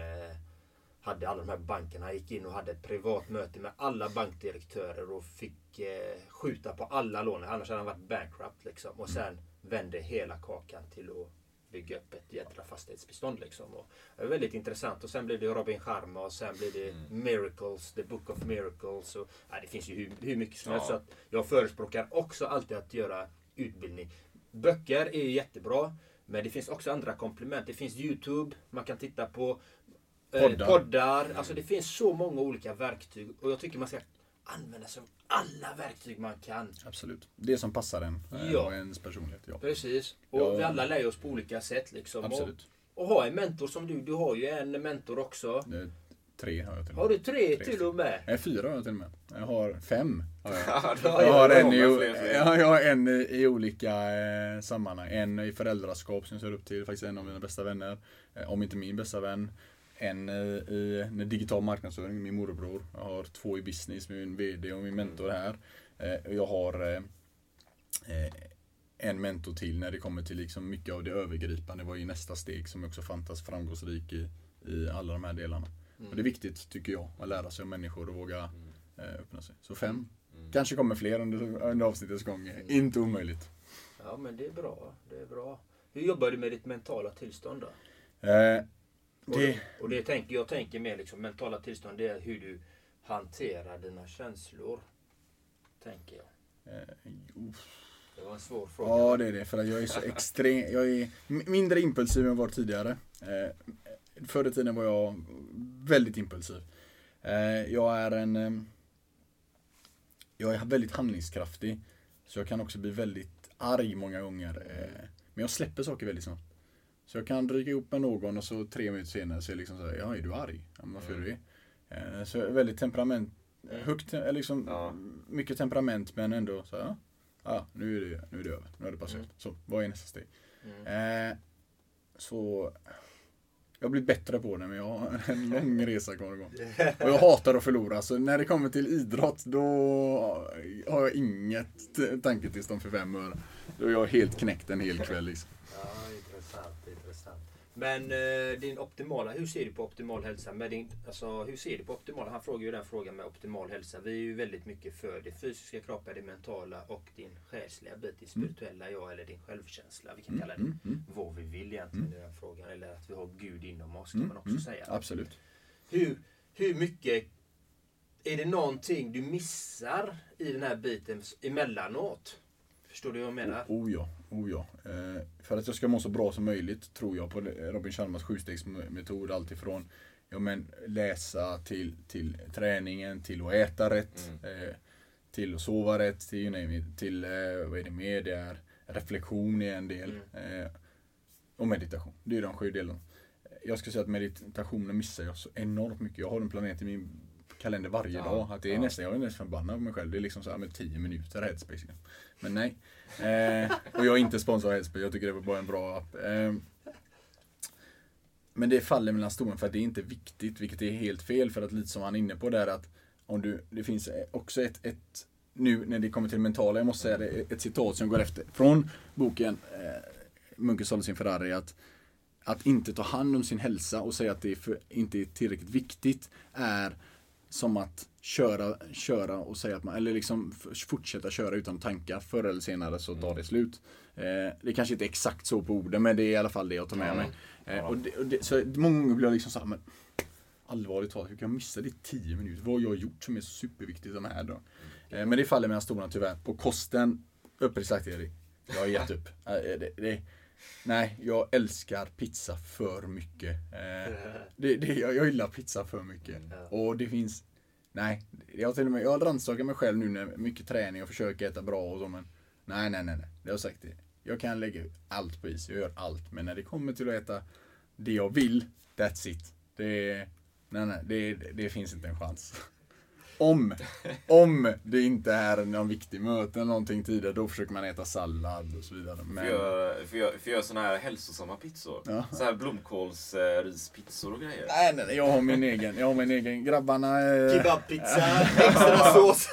hade alla de här bankerna. Gick in och hade ett privat möte med alla bankdirektörer och fick eh, skjuta på alla lån. Annars hade han varit bankrupt. Liksom. Och sen vände hela kakan till att bygga upp ett jädra fastighetsbestånd. Liksom. Och det var väldigt intressant. Och sen blev det Robin Sharma och sen blev det Miracles, The Book of Miracles. Och, ja, det finns ju hur, hur mycket som helst. Ja. Så att jag förespråkar också alltid att göra utbildning. Böcker är jättebra. Men det finns också andra komplement. Det finns Youtube, man kan titta på Poddar. poddar. Alltså det finns så många olika verktyg. Och jag tycker man ska använda sig av alla verktyg man kan. Absolut. Det som passar en eh, Ja. och ens personlighet. Ja. Precis. Och Ja. vi alla lär oss på olika sätt. Liksom. Absolut. Och, och ha en mentor som du. Du har ju en mentor också. Det Tre har jag till och Har med. du tre Tre. till och med? Nej, fyra har jag till och med. Jag har fem. (laughs) Har jag. Ja, Jag har en, i, jag har en i, olika eh, sammanhang. En i föräldraskap som jag ser upp till, faktiskt en av mina bästa vänner. Eh, om inte min bästa vän. En i, i digital marknadsföring, min morbror. Jag har två i business, min VD och min mentor här. Eh, jag har eh, eh, en mentor till när det kommer till liksom mycket av det övergripande. Vad är nästa steg som också fantastiskt framgångsrik i, i alla de här delarna. Och det är viktigt, tycker jag, att lära sig om människor och våga eh, öppna sig. Så fem. Kanske kommer fler under, under avsnittets gång. Inte omöjligt. Ja men det är bra. Det är bra. Hur jobbar du med ditt mentala tillstånd då? Eh, Och det, och det tänker, jag tänker mer liksom mentala tillstånd. Det är hur du hanterar dina känslor. Tänker jag. uff. Det var en svår fråga. ja, det är det. För att jag är så extrem. Jag är mindre impulsiv än jag var tidigare. Eh, förr i tiden var jag väldigt impulsiv. Eh, jag är en... Eh, jag är väldigt handlingskraftig. Så jag kan också bli väldigt arg många gånger. Eh, men jag släpper saker väldigt snabbt. Så jag kan dryga ihop med någon och så tre minuter senare så är det liksom så här, ja är du arg? Ja, men varför är du det? Eh, så väldigt temperament, högt, eh, liksom Ja. mycket temperament men ändå så här, ja, nu är det, nu är det över, nu har det passerat. Så vad är nästa steg? Eh, så jag blir bättre på det men jag har en (laughs) lång resa kvar att gå. Och jag hatar att förlora så när det kommer till idrott då har jag inget tanketillstånd för fem öre. Då är jag helt knäckt en hel kväll liksom. Ja. Men eh, din optimala, hur ser du på optimal hälsa? Med din, alltså, hur ser du på optimal? Han frågar ju den frågan med optimal hälsa. Vi är ju väldigt mycket för det fysiska kroppen, det mentala och din själsliga bit, din spirituella jag eller din självkänsla. Vi kan kalla det mm, mm. vad vi vill egentligen i den frågan. Eller att vi har Gud inom oss kan Mm, man också mm, säga. Absolut. Hur, hur mycket är det någonting du missar i den här biten emellanåt? Förstår du vad jag menar? Oh ja, oh ja. Eh, för att jag ska må så bra som möjligt tror jag på Robin Chalmers sjustegsmetod. Alltifrån ja, men, läsa till, till träningen, till att äta rätt, eh, till att sova rätt, till, it, till eh, vad är det mer? Det är reflektion är en del. Eh, och meditation. Det är de sju delarna. Jag ska säga att meditationen missar jag så enormt mycket. Jag har en planet i min kalender varje Ja, dag. Att det är ja. nästan, jag är nästan förbannad på mig själv. Det är liksom så här med 10 minuter headspace. Men nej. Eh, och jag är inte sponsrad av headspace. Jag tycker det var bara en bra app. Eh, men det faller mellan stolen för att det är inte viktigt, vilket är helt fel. För att lite som han är inne på där att om du, det finns också ett, ett nu när det kommer till mentala, jag måste säga det, ett citat som går efter från boken eh, Munken sålde sin Ferrari att att inte ta hand om sin hälsa och säga att det är för, inte är tillräckligt viktigt är som att köra, köra och säga att man, eller liksom fortsätta köra utan tankar. Förr eller senare så tar det slut. Eh, det kanske inte är exakt så på orden, men det är i alla fall det jag tar med mig. Eh, och det, och det, så många gånger blir jag liksom såhär, men allvarligt talat, hur kan jag missa det i 10 minuter? Vad har jag gjort som är så superviktigt som här då? Eh, men det faller mellan stolarna tyvärr. På kosten, uppriktigt sagt Erik, jag har gett upp. Eh, det, det, nej, jag älskar pizza för mycket. Eh, (laughs) det, det, jag, jag gillar pizza för mycket. Och det finns, nej, jag till och med, jag har rannsakat mig själv nu när mycket träning och försöker äta bra och så men nej, nej, nej, nej. Det har jag sagt det. Jag kan lägga allt på is, jag gör allt. Men när det kommer till att äta det jag vill, that's it. Det, nej, nej, det, det finns inte en chans. (laughs) Om, om det inte är någon viktig möte eller någonting tidigare, då försöker man äta sallad och så vidare. Men, För jag, för, jag, för jag såna här hälsosamma pizzor. Ja. Så här blomkålsrispizzor och grejer. nej, nej, nej, jag har min egen. Jag har min egen. Grabbarna, eh, Kebabpizza, (laughs) extra sås.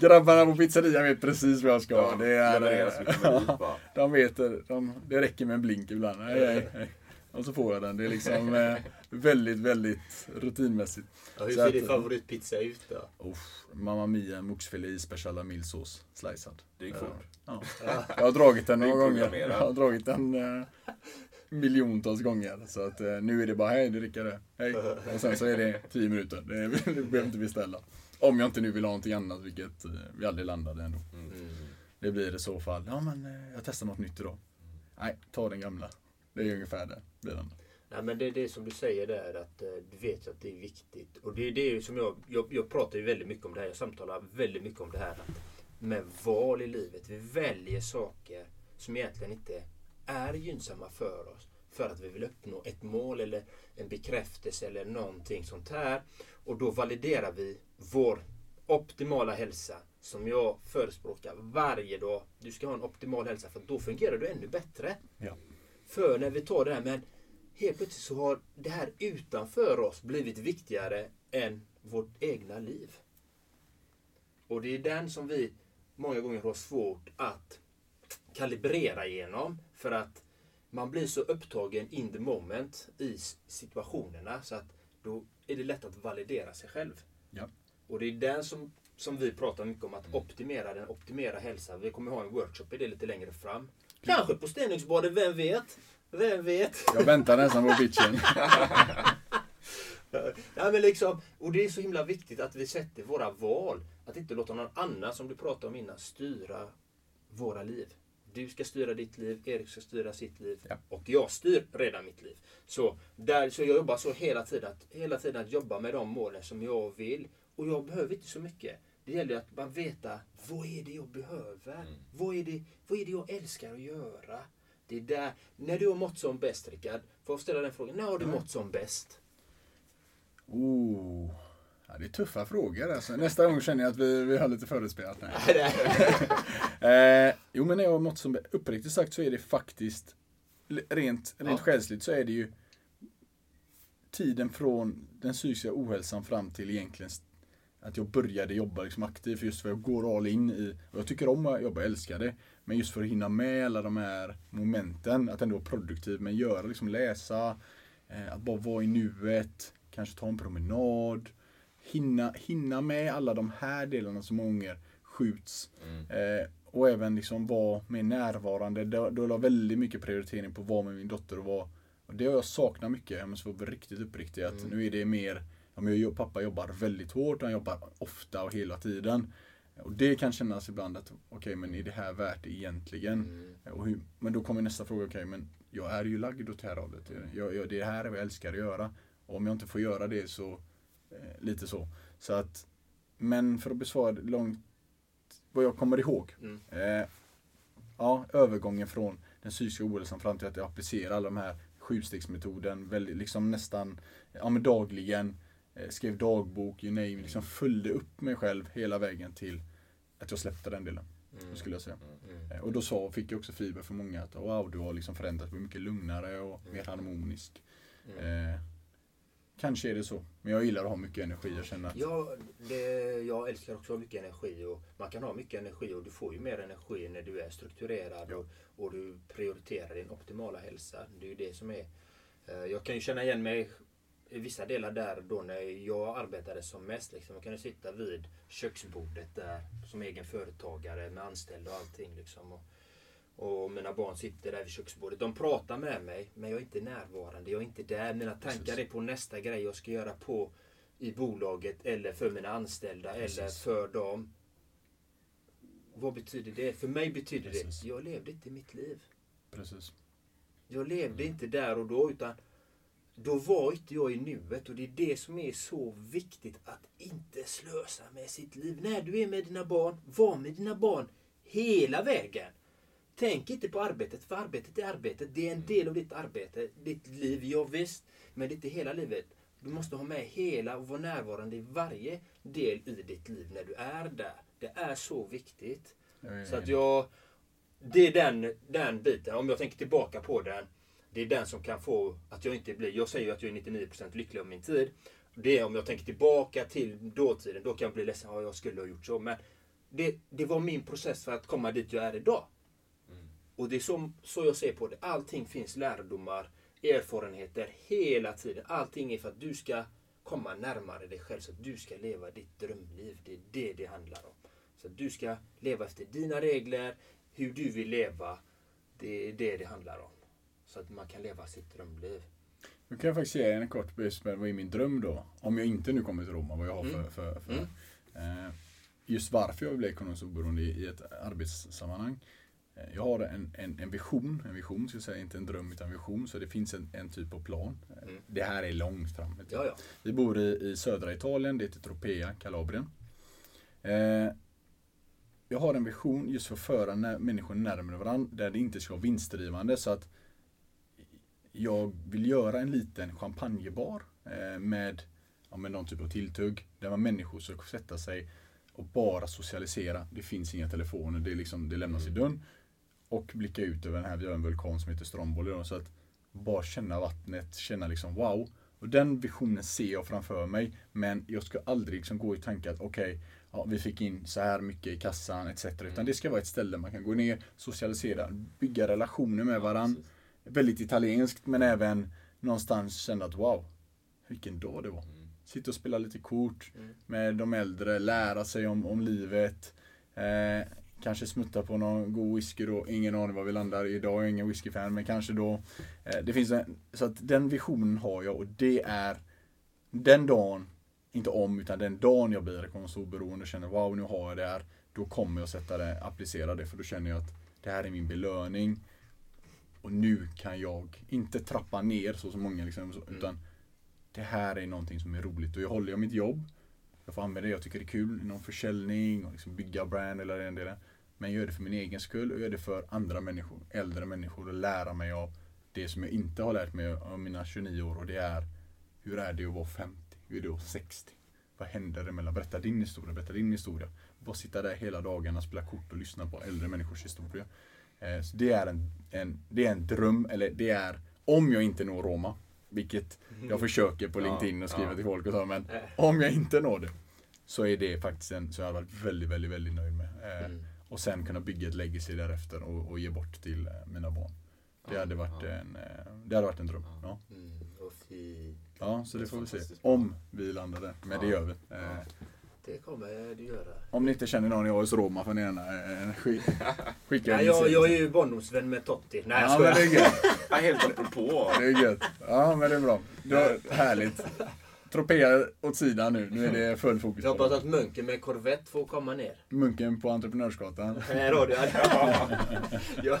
Grabbarna på pizzerian vet precis vad jag ska. Ja, det är, bara. (laughs) de vet, de, det räcker med en blink ibland. Nej, nej, nej. Och så får jag den. Det är liksom eh, väldigt, väldigt rutinmässigt. Ja, hur Så ser att- din favoritpizza ut då? Uff, Mamma Mia moxfilé i special milsås, slicead. Det gick fort. Ja. Jag har dragit den några gånger. Jag har dragit den eh, miljontals gånger. Så att eh, nu är det bara hej du Rickard, hej. Och sen så är det 10 minuter. Det, behöver inte beställa. Om jag inte nu vill ha någonting annat, vilket eh, vi aldrig landade ändå. Det blir i så fall, ja men eh, jag testar något nytt idag. Nej, ta den gamla. Det är ungefär det. Blir den. Nej, men det är det som du säger där att eh, du vet att det är viktigt. Och det är det som jag, jag, jag pratar ju väldigt mycket om det här. Jag samtalar väldigt mycket om det här med val i livet. Vi väljer saker som egentligen inte är gynnsamma för oss. För att vi vill uppnå ett mål eller en bekräftelse eller någonting sånt här. Och då validerar vi vår optimala hälsa som jag förespråkar varje dag. Du ska ha en optimal hälsa för då fungerar du ännu bättre. Ja. För när vi tar det här men helt plötsligt så har det här utanför oss blivit viktigare än vårt egna liv. Och det är den som vi många gånger har svårt att kalibrera igenom. För att man blir så upptagen in the moment i situationerna så att då är det lätt att validera sig själv. Ja. Och det är den som, som vi pratar mycket om, att optimera den, optimera hälsan. Vi kommer ha en workshop i det lite längre fram. Kanske på Stenungsbadet, vem vet? Vem vet? Jag väntar nästan på pitchen. (laughs) Ja, men liksom, och det är så himla viktigt att vi sätter våra val. Att inte låta någon annan, som du pratade om innan, styra våra liv. Du ska styra ditt liv, Erik ska styra sitt liv Ja. och jag styr redan mitt liv. Så, där, så jag jobbar så hela tiden, att, hela tiden att jobba med de målen som jag vill. Och jag behöver inte så mycket. Det gäller att man veta vad är det jag behöver? Vad, är det, vad är det jag älskar att göra? Det är där, när du har mått som bäst Rickard, får jag ställa den frågan, när har du mått som bäst? Oh. Ja, det är tuffa frågor alltså. Nästa gång känner jag att vi, vi har lite förutspelat. Nej. (laughs) (laughs) eh, jo men när jag har mått som uppriktigt sagt så är det faktiskt rent, rent Ja. själsligt så är det ju tiden från den psykiska ohälsan fram till egentligen att jag började jobba liksom aktivt just för jag går all in i, och jag tycker om att jobba, jag älskar det. Men just för att hinna med alla de här momenten, att ändå vara produktiv, men göra liksom läsa, eh, att bara vara i nuet, kanske ta en promenad, hinna, hinna med alla de här delarna som många skjuts. Eh, och även liksom vara mer närvarande. Då, då la jag väldigt mycket prioritering på att vara med min dotter och vara och det har jag saknat mycket, om jag ska vara riktigt uppriktig. Att nu är det mer, ja, men jag, pappa jobbar väldigt hårt, han jobbar ofta och hela tiden. Och det kan kännas ibland att, okej men är det här värt det egentligen? Och hur, men då kommer nästa fråga, okej men jag är ju lagd åt det här hållet. Jag, jag, det här är vad jag älskar att göra. Och om jag inte får göra det så, eh, lite så. Så att, men för att besvara långt, vad jag kommer ihåg. Mm. Eh, ja, övergången från den psykiska ohälsan fram till att jag applicerar alla de här sjustegsmetoden, väldigt, liksom nästan ja, men dagligen. Eh, skrev dagbok, you name, liksom följde upp mig själv hela vägen till att jag släppte den delen. Mm. Skulle jag säga. Eh, Och då sa, fick jag också feedback från många att wow, du har liksom förändrats, blivit mycket lugnare och mer harmonisk. Eh, kanske är det så. Men jag gillar att ha mycket energi. Jag känner att Ja, det, jag älskar också att ha mycket energi. Och man kan ha mycket energi och du får ju mer energi när du är strukturerad och, och du prioriterar din optimala hälsa. Det är ju det som är... eh, Jag kan ju känna igen mig i vissa delar där då när jag arbetade som mest. Liksom. Jag kunde sitta vid köksbordet där som egen företagare med anställda och allting. Liksom. Och, och mina barn sitter där vid köksbordet. De pratar med mig, men jag är inte närvarande. Jag är inte där. Mina tankar är på nästa grej jag ska göra på i bolaget eller för mina anställda eller för dem. Vad betyder det? För mig betyder Precis. det, jag levde inte mitt liv. precis. Jag levde inte där och då utan då var inte jag i nuet och det är det som är så viktigt att inte slösa med sitt liv. När du är med dina barn, var med dina barn hela vägen. Tänk inte på arbetet, för arbetet är arbetet. Det är en del av ditt arbete, ditt liv, ja visst. Men det är inte hela livet. Du måste ha med hela och vara närvarande i varje del i ditt liv när du är där. Det är så viktigt. Är Så att jag... Det är den, den biten. Om jag tänker tillbaka på den. Det är den som kan få att jag inte blir... Jag säger ju att jag är 99% lycklig om min tid. Det är om jag tänker tillbaka till dåtiden. Då kan jag bli ledsen. Ja, jag skulle ha gjort så. Men det, det var min process för att komma dit jag är idag. Och det är så, så jag ser på det. Allting finns lärdomar, erfarenheter hela tiden. Allting är för att du ska komma närmare dig själv. Så att du ska leva ditt drömliv. Det är det det handlar om. Så att du ska leva efter dina regler, hur du vill leva. Det är det det handlar om. Så att man kan leva sitt drömliv. Nu kan jag faktiskt ge en kort med vad är min dröm då? Om jag inte nu kommer till Roma, vad jag har för... för, för eh, just varför jag vill bli ekonomiskt oberoende i, i ett arbetssammanhang. Eh, jag har en, en, en vision, en vision ska jag säga, inte en dröm utan en vision. Så det finns en, en typ av plan. Eh, Det här är långt fram. Ja, ja. Vi bor i, i södra Italien, det heter Tropea, Kalabrien. Eh, jag har en vision just för att föra när, människor närmare varandra där det inte ska vara vinstdrivande. Så att jag vill göra en liten champagnebar eh, med, ja, med någon typ av tilltugg. Där man människor ska sätta sig och bara socialisera. Det finns inga telefoner, det, är liksom, det lämnas i dörren. Och blicka ut över den här, vi har en vulkan som heter Stromboli. Så att bara känna vattnet, känna liksom wow. Och den visionen ser jag framför mig. Men jag ska aldrig liksom gå i tanke att okej, ja, vi fick in så här mycket i kassan etc. Utan det ska vara ett ställe man kan gå ner, socialisera, bygga relationer med varandra. Väldigt italienskt men även någonstans känna att wow, vilken dag det var. Sitta och spela lite kort med de äldre, lära sig om, om livet. Eh, kanske smutta på någon god whisky då. Ingen aning var vi landar idag. Jag är ingen whiskyfan men kanske då. Eh, det finns en, så att den visionen har jag och det är den dagen, inte om utan den dagen jag blir ekonomiskt oberoende och känner wow nu har jag det här. Då kommer jag sätta det, applicera det för då känner jag att det här är min belöning. Och nu kan jag inte trappa ner så som många liksom, så- utan det här är någonting som är roligt och jag håller jag mitt jobb. Jag får använda det jag tycker det är kul, någon försäljning och liksom bygga brand eller den delen. Men jag gör det för min egen skull och jag gör det för andra människor, äldre människor och lära mig av det som jag inte har lärt mig av mina 29 år och det är hur är det att vara 50? Hur är det att vara 60? Vad händer emellan? Berätta din historia, berätta din historia. Bara sitta där hela dagarna, spela kort och lyssna på äldre människors historia. Eh, Så det är en, en, det är en dröm, eller det är om jag inte når Roma, vilket jag försöker på Ja, LinkedIn och skriva ja. till folk och så, men om jag inte når det Så är det faktiskt en som jag har varit väldigt, väldigt, väldigt nöjd med. Eh, Mm. Och sen kunna bygga ett legacy därefter och, och ge bort till eh, mina barn. Det hade varit en, eh, det hade varit en dröm. Ja. Mm. Ja, så det Det får vi se. Om vi landar där. Men det Ja. gör vi. Eh, Det kommer du göra. Om ni inte känner någon i AS Roma får ni gärna eh, skick, skicka Nej, jag, jag är ju barndomsvän med Totti. Nej, jag Ja det skojar. är. Ja, helt apropå. Det är gött. Ja men det är bra. Då, härligt. Tropea åt sidan nu. Nu är det full fokus Jag hoppas det. att Munken med Corvette får komma ner. Munken på Entreprenörsgatan. Här har du. Ja. ja.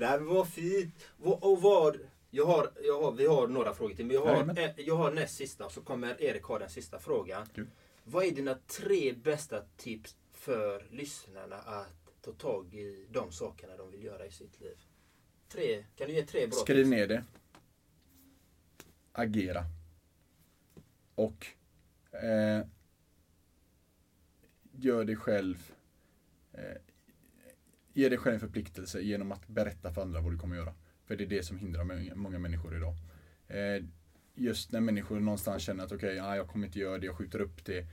Nej men vad fint. Och vad... Jag har, jag har, vi har några frågor till. Men jag har, jag har näst sista. Så kommer Erik ha den sista frågan. Kul. Vad är dina tre bästa tips för lyssnarna att ta tag i de sakerna de vill göra i sitt liv? Tre. Kan du ge tre bra Skriv tips? ner det. Agera. Och eh, gör dig själv eh, Ge dig själv en förpliktelse genom att berätta för andra vad du kommer göra. För det är det som hindrar många- människor idag. Eh, just när människor någonstans känner att okej, ja, jag kommer inte göra det, jag skjuter upp det.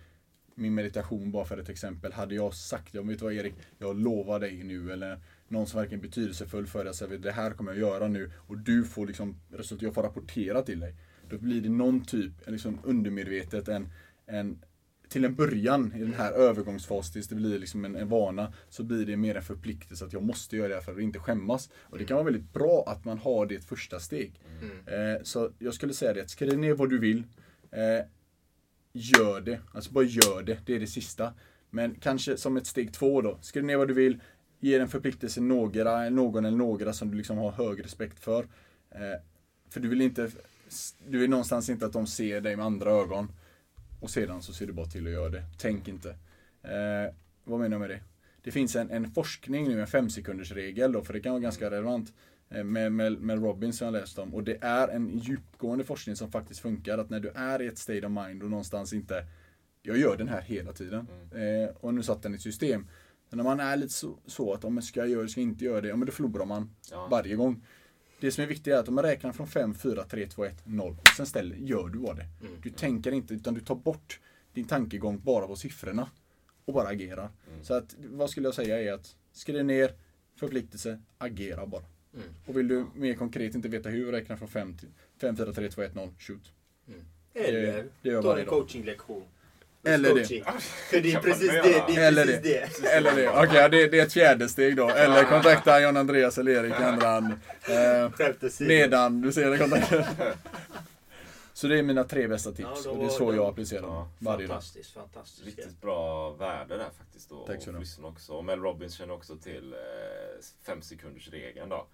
Min meditation bara för ett exempel. Hade jag sagt, jag vet du vad Erik, jag lovar dig nu eller någon som verkligen är betydelsefull för dig, säger det här kommer jag göra nu och du får liksom resultat, jag får rapportera till dig. Då blir det någon typ, liksom undermedvetet, en, en till en början i den här övergångsfasen tills det blir liksom en, en vana så blir det mer en förpliktelse att jag måste göra det här för att inte skämmas. Och det kan vara väldigt bra att man har det första steg. Eh, så jag skulle säga det, skriv ner vad du vill. Eh, gör det. Alltså bara gör det. Det är det sista. Men kanske som ett steg två då. Skriv ner vad du vill. Ge en förpliktelse några, någon eller några som du liksom har hög respekt för. Eh, för du vill inte, du vill någonstans inte att de ser dig med andra ögon. Och sedan så ser du bara till att göra det. Tänk inte. Eh, vad menar jag med det? Det finns en, en forskning nu, en femsekunders regel då, för det kan vara ganska relevant. eh, Med, med, med Robin som jag läst om. Och det är en djupgående forskning som faktiskt funkar. Att när du är i ett state of mind och någonstans inte Jag gör den här hela tiden. Eh, och nu satt den i ett system. Så när man är lite så, så att om jag ska göra det, ska jag inte göra det. Ja men då förlorar man Ja. varje gång. Det som är viktigt är att om man räknar från 5, 4, 3, 2, 1, 0. Sen ställer, gör du vad det. Du tänker inte utan du tar bort din tankegång bara på siffrorna. Och bara agerar. Så att vad skulle jag säga är att skriv ner förpliktelse, agera bara. Och vill du mer konkret inte veta hur, räkna från 5 till 5, 4, 3, 2, 1, 0, shoot. Eller Det- det ta en coachinglektion. Eller det. För det är precis det. Det är Eller precis det. det. Eller det. Okej, det, det är ett fjärde steg då. Eller kontakta John Andreas eller Erik i andra hand. Eh, nedan, du ser det kontakten. (laughs) Så det är mina tre bästa tips. Ja, och det är så det- jag applicerar dem Ja, varje dag. Fantastiskt, fantastiskt. Riktigt bra värde där faktiskt. Då, Tack och lyssna också. Och Mel Robbins känner också till eh, fem sekunders regeln då.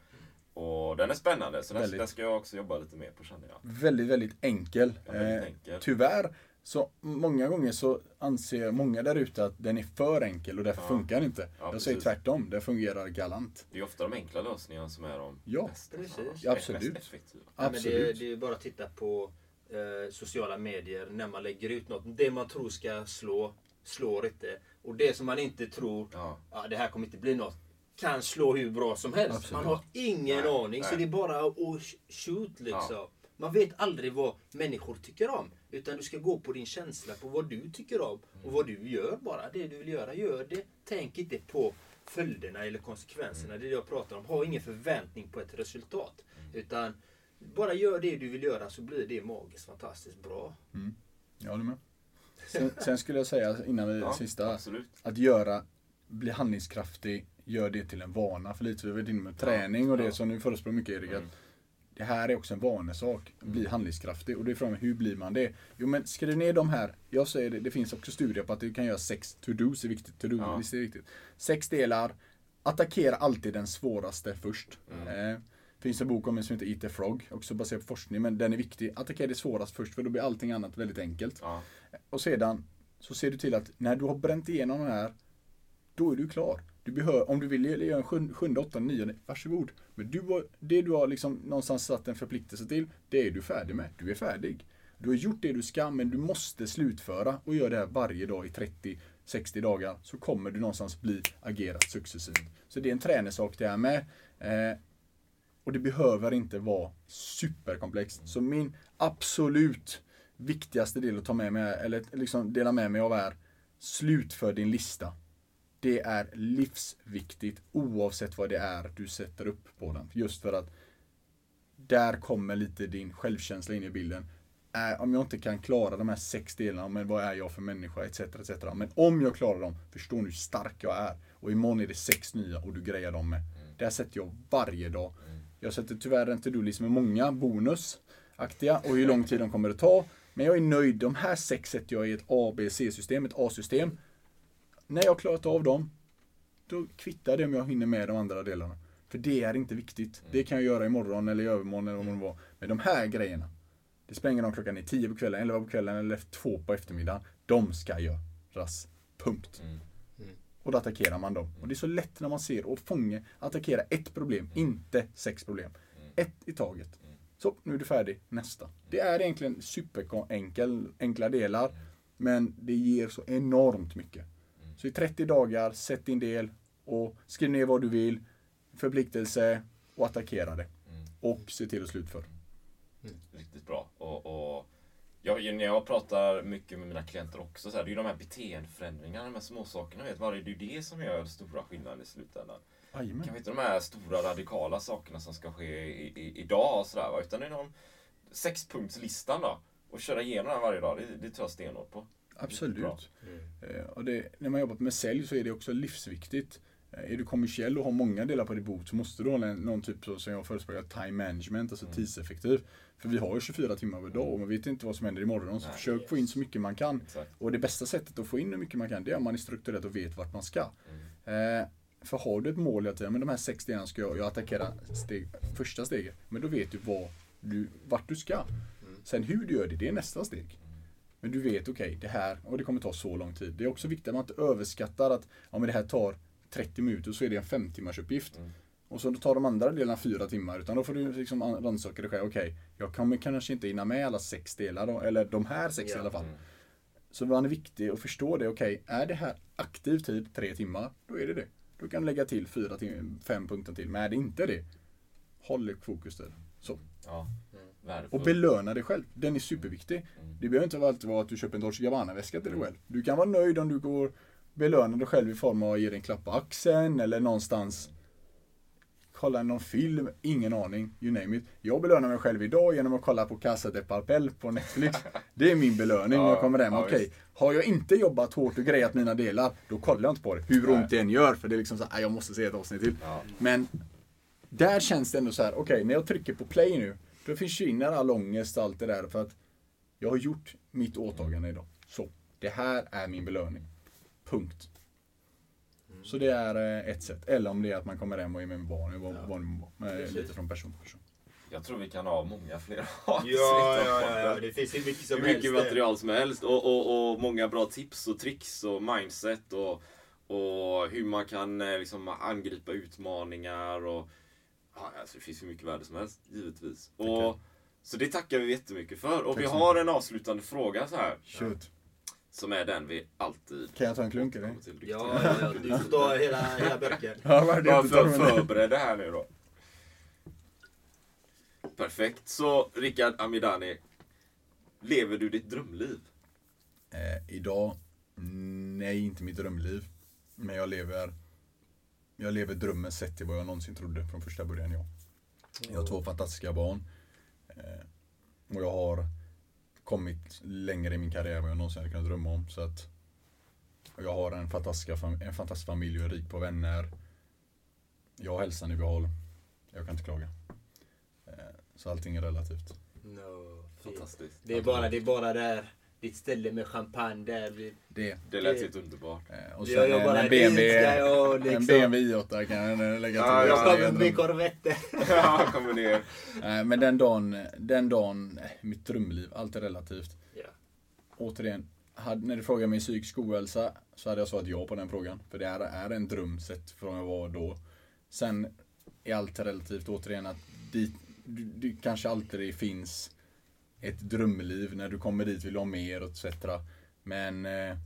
Och den är spännande, så den, den ska jag också jobba lite mer på känner jag. Väldigt, väldigt enkel. Ja, väldigt Eh, enkel. Tyvärr, så många gånger så anser många där ute att den är för enkel och därför Ja. funkar den inte. Ja, jag säger tvärtom, det fungerar galant. Det är ofta de enkla lösningarna som är de Ja, bästa. precis. Ja, absolut. Mest effektiva. Ja, men det, Absolut. det är ju bara att titta på eh, sociala medier när man lägger ut något. Det man tror ska slå, slår inte. Och det som man inte tror, Ja. ja, det här kommer inte bli något, kan slå hur bra som helst. Absolut. Man har ingen Nej, aning. Så nej. det är bara att sh- shoot liksom. Man vet aldrig vad människor tycker om. Utan du ska gå på din känsla, på vad du tycker om. Och vad du gör bara. Det du vill göra, gör det. Tänk inte på följderna eller konsekvenserna. Det är det jag pratar om. Ha ingen förväntning på ett resultat. Utan bara gör det du vill göra så blir det magiskt fantastiskt bra. Jag håller med. Sen, sen skulle jag säga innan vi Ja, sista. absolut. Att göra, bli handlingskraftig, gör det till en vana. För lite vi var inne med träning och det ja. som nu förespråkar mycket Erik. Att det här är också en vanesak. Bli handlingskraftig. Och det är frågan hur blir man det? Jo men skriv ner de här. Jag säger det, det finns också studier på att du kan göra sex to-dos är viktigt. To-do Ja. är viktigt. Sex delar. Attackera alltid den svåraste först. Eh, finns en bok om en som heter Eat the Frog, också baserad på forskning, men den är viktig. Attackera det svårast först, för då blir allting annat väldigt enkelt. Ja. Och sedan så ser du till att när du har bränt igenom den här, då är du klar. Du behör, om du vill göra en sjunde, sjunde åttonde, nionde, varsågod. Men du har, det du har liksom någonstans satt en förpliktelse till, det är du färdig med. Du är färdig. Du har gjort det du ska, men du måste slutföra och göra det här varje dag i 30-60 dagar. Så kommer du någonstans bli agerat successivt. Så det är en träningssak det här med. Eh, och det behöver inte vara superkomplext. Så min absolut viktigaste del att ta med mig, eller liksom dela med mig av är slutför din lista. Det är livsviktigt oavsett vad det är du sätter upp på den. Just för att där kommer lite din självkänsla in i bilden. Äh, om jag inte kan klara de här sex delarna, men vad är jag för människa, etc. etc. Men om jag klarar dem, förstår ni hur stark jag är. Och imorgon är det sex nya och du grejar dem med. Det här sätter jag varje dag. Jag sätter tyvärr inte du liksom med många bonusaktiga och hur lång tid de kommer att ta. Men jag är nöjd. De här sex sätter jag i ett A, B, C-system, ett A-system. När jag har klarat av dem, då kvittar det om jag hinner med de andra delarna. För det är inte viktigt. Det kan jag göra imorgon eller i övermorgon eller vad det var. Men de här grejerna, det spelar ingen roll om klockan är 10 på kvällen, 11 på kvällen eller 2 på eftermiddagen. De ska göras. Punkt. Och då attackerar man dem. Och det är så lätt när man ser och fångar, attackera ett problem, inte sex problem. Ett i taget. Så, nu är du färdig. Nästa. Det är egentligen superenkel, enkla delar. Men det ger så enormt mycket. Så i 30 dagar, sätt din del och skriv ner vad du vill. Förpliktelse och attackera det. Och se till att slutföra. Riktigt bra. Och, och jag, när jag pratar mycket med mina klienter också, så här, det är ju de här beteendeförändringarna, de här småsakerna. Vet, är det är ju det som gör stora skillnader i slutändan. Jajamän. Kanske inte de här stora radikala sakerna som ska ske i, i, idag och sådär, va, utan det är någon sexpunktslistan då. Och köra igenom den varje dag, det, det tror jag stenhårt på. Absolut. Eh, Och det, när man jobbar med sälj så är det också livsviktigt. Eh, Är du kommersiell och har många delar på ditt bord så måste du ha någon typ så som jag förespråkar, time management, alltså tidseffektiv. För vi har ju 24 timmar per dag och man vet inte vad som händer imorgon. Så Nej, försök få in så mycket man kan. Exakt. Och det bästa sättet att få in hur mycket man kan, det är om man är strukturerad och vet vart man ska. Mm. Eh, för har du ett mål tiden, men de här sex delarna ska jag, jag attackera steg, första steget. Men då vet du, vad du vart du ska. Sen hur du gör det, det är nästa steg. Men du vet, okej, det här, och det kommer ta så lång tid. Det är också viktigt att man inte överskattar att ja, men det här tar 30 minuter så är det en 5 timmars uppgift. Och så tar de andra delarna 4 timmar. Utan då får du liksom rannsaka dig själv. Okej, jag kommer kanske inte hinna med alla sex delar då, eller de här sex i alla fall. Så man är viktig att förstå det. Okej, är det här aktiv tid, tre timmar, då är det det. Då kan du lägga till fyra fem punkter till. Men är det inte det, håll fokus där. Så. Ja, Och värdefullt. belöna dig själv. Den är superviktig. Det behöver inte alltid vara att du köper en Dolce Gabbana-väska till dig själv. Du kan vara nöjd om du går belöna dig själv i form av att ge dig en klapp på axeln eller någonstans kolla någon film, ingen aning, you name it. Jag belönar mig själv idag genom att kolla på Casa de Papel på Netflix. (laughs) Det är min belöning när jag kommer hem. ja, Okej, visst. har jag inte jobbat hårt och grejat mina delar, då kollar jag inte på det. Hur ont det än gör, för det är liksom så här, "Ah, jag måste se ett avsnitt till. Men där känns det ändå så här, okej, när jag trycker på play nu, då försvinner all ångest och allt det där för att jag har gjort mitt åtagande idag. Så, det här är min belöning. Punkt. Så det är eh, ett sätt. Eller om det är att man kommer hem och är med barnen, det nu var. Men Lite från person till person. Jag tror vi kan ha många fler (laughs) Ja, ja, ja, ja, det finns hur mycket som Hur helst. mycket material som helst och, och, och många bra tips och tricks och mindset och, och hur man kan eh, liksom angripa utmaningar och ja, alltså det finns hur mycket värde som helst givetvis. Och, så det tackar vi jättemycket för. Och Tack vi har en avslutande fråga så här. Shoot. Som är den vi alltid Kan jag ta en klunk eller? Ja, ja, ja, du får ta (laughs) hela, hela burken. Ja, vad är det Var jag tar för, förbered det här nu då. Perfekt. Så Rickard Amidani. Lever du ditt drömliv? Eh, idag, nej inte mitt drömliv. Men jag lever, jag lever drömmen sett till vad jag någonsin trodde från första början. Ja. Jag har två fantastiska barn. Eh, och jag har kommit längre i min karriär än vad jag någonsin hade kunnat drömma om. Så att, jag har en, fantastiska, fam- en fantastisk familj och är rik på vänner. Jag har hälsan i behåll. Jag kan inte klaga. Eh, så allting är relativt. No, Fantastiskt. det, är bara, det är bara där, ditt ställe med champagne där. Vi, Det. Det lät helt underbart. Eh, Och Jag sen gör en, BMW, jag en liksom- BMW i8 kan jag lägga till. Ja, jag (laughs) ja, kommer Jag med korvetter. Ja, kommer ner. Nej, men den dagen, den dagen, nej, mitt drömliv, allt är relativt. Ja. Återigen, hade, när du frågar mig psykisk ohälsa så hade jag svarat ja på den frågan. För det är, är en dröm sett från jag var då. Sen är allt relativt, återigen att dit, du, du kanske alltid finns ett drömliv. När du kommer dit vill du ha mer etc. Men eh,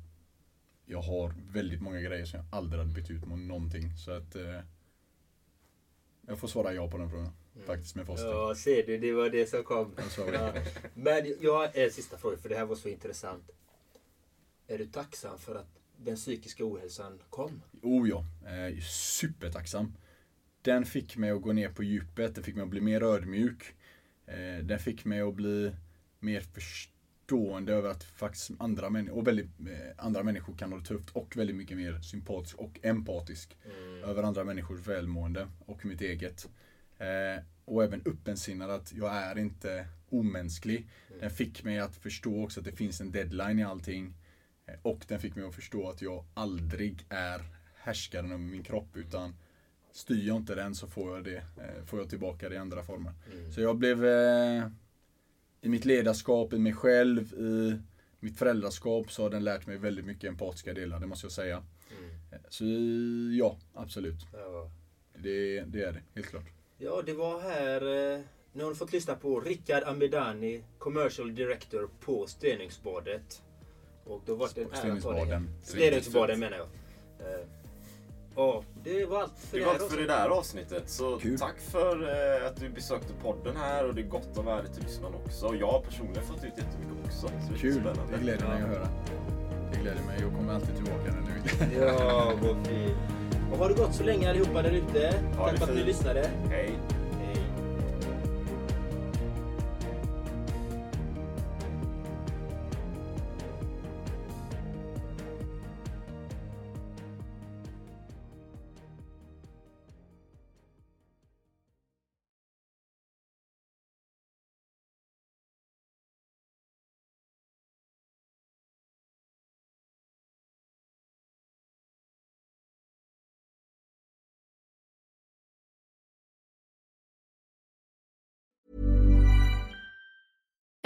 jag har väldigt många grejer som jag aldrig hade bytt ut mot någonting. Så att eh, Jag får svara ja på den frågan. Faktiskt med facit. Ja, ser du. Det var det som kom. Ja. ja. Men jag har en sista fråga, för det här var så intressant. Är du tacksam för att den psykiska ohälsan kom? Oh ja, eh, supertacksam. Den fick mig att gå ner på djupet, den fick mig att bli mer ödmjuk. Eh, den fick mig att bli mer förstående över att faktiskt andra, män- och väldigt, eh, andra människor kan ha det tufft och väldigt mycket mer sympatisk och empatisk över andra människors välmående och mitt eget. Eh, och även öppensinnad att jag är inte omänsklig. Den fick mig att förstå också att det finns en deadline i allting. Eh, Och den fick mig att förstå att jag aldrig är härskaren över min kropp utan styr jag inte den så får jag det, eh, får jag tillbaka det i andra former. Så jag blev eh, i mitt ledarskap, i mig själv, i mitt föräldraskap så har den lärt mig väldigt mycket empatiska delar, det måste jag säga. Eh, Så ja, absolut. Ja. Det, det är det, helt klart. Ja, det var här... Nu har du fått lyssna på Rickard Amidani, Commercial Director på Stenungsbadet. Och då var det en ära att ta dig. Stenungsbaden menar jag. Ja, det var allt för Det det var allt för det där avsnittet. Så Kul. tack för eh, att du besökte podden här och det är gott och värde till lyssnarna också. Och jag har personligen fått ut jättemycket också. Så det är Kul, spännande. det gläder mig att höra. Det gläder mig, jag kommer alltid tillbaka när ni vill. (laughs) Ja, vad fint. Och har det gått så länge allihopa där ute. Tack för att ni lyssnade. Hej.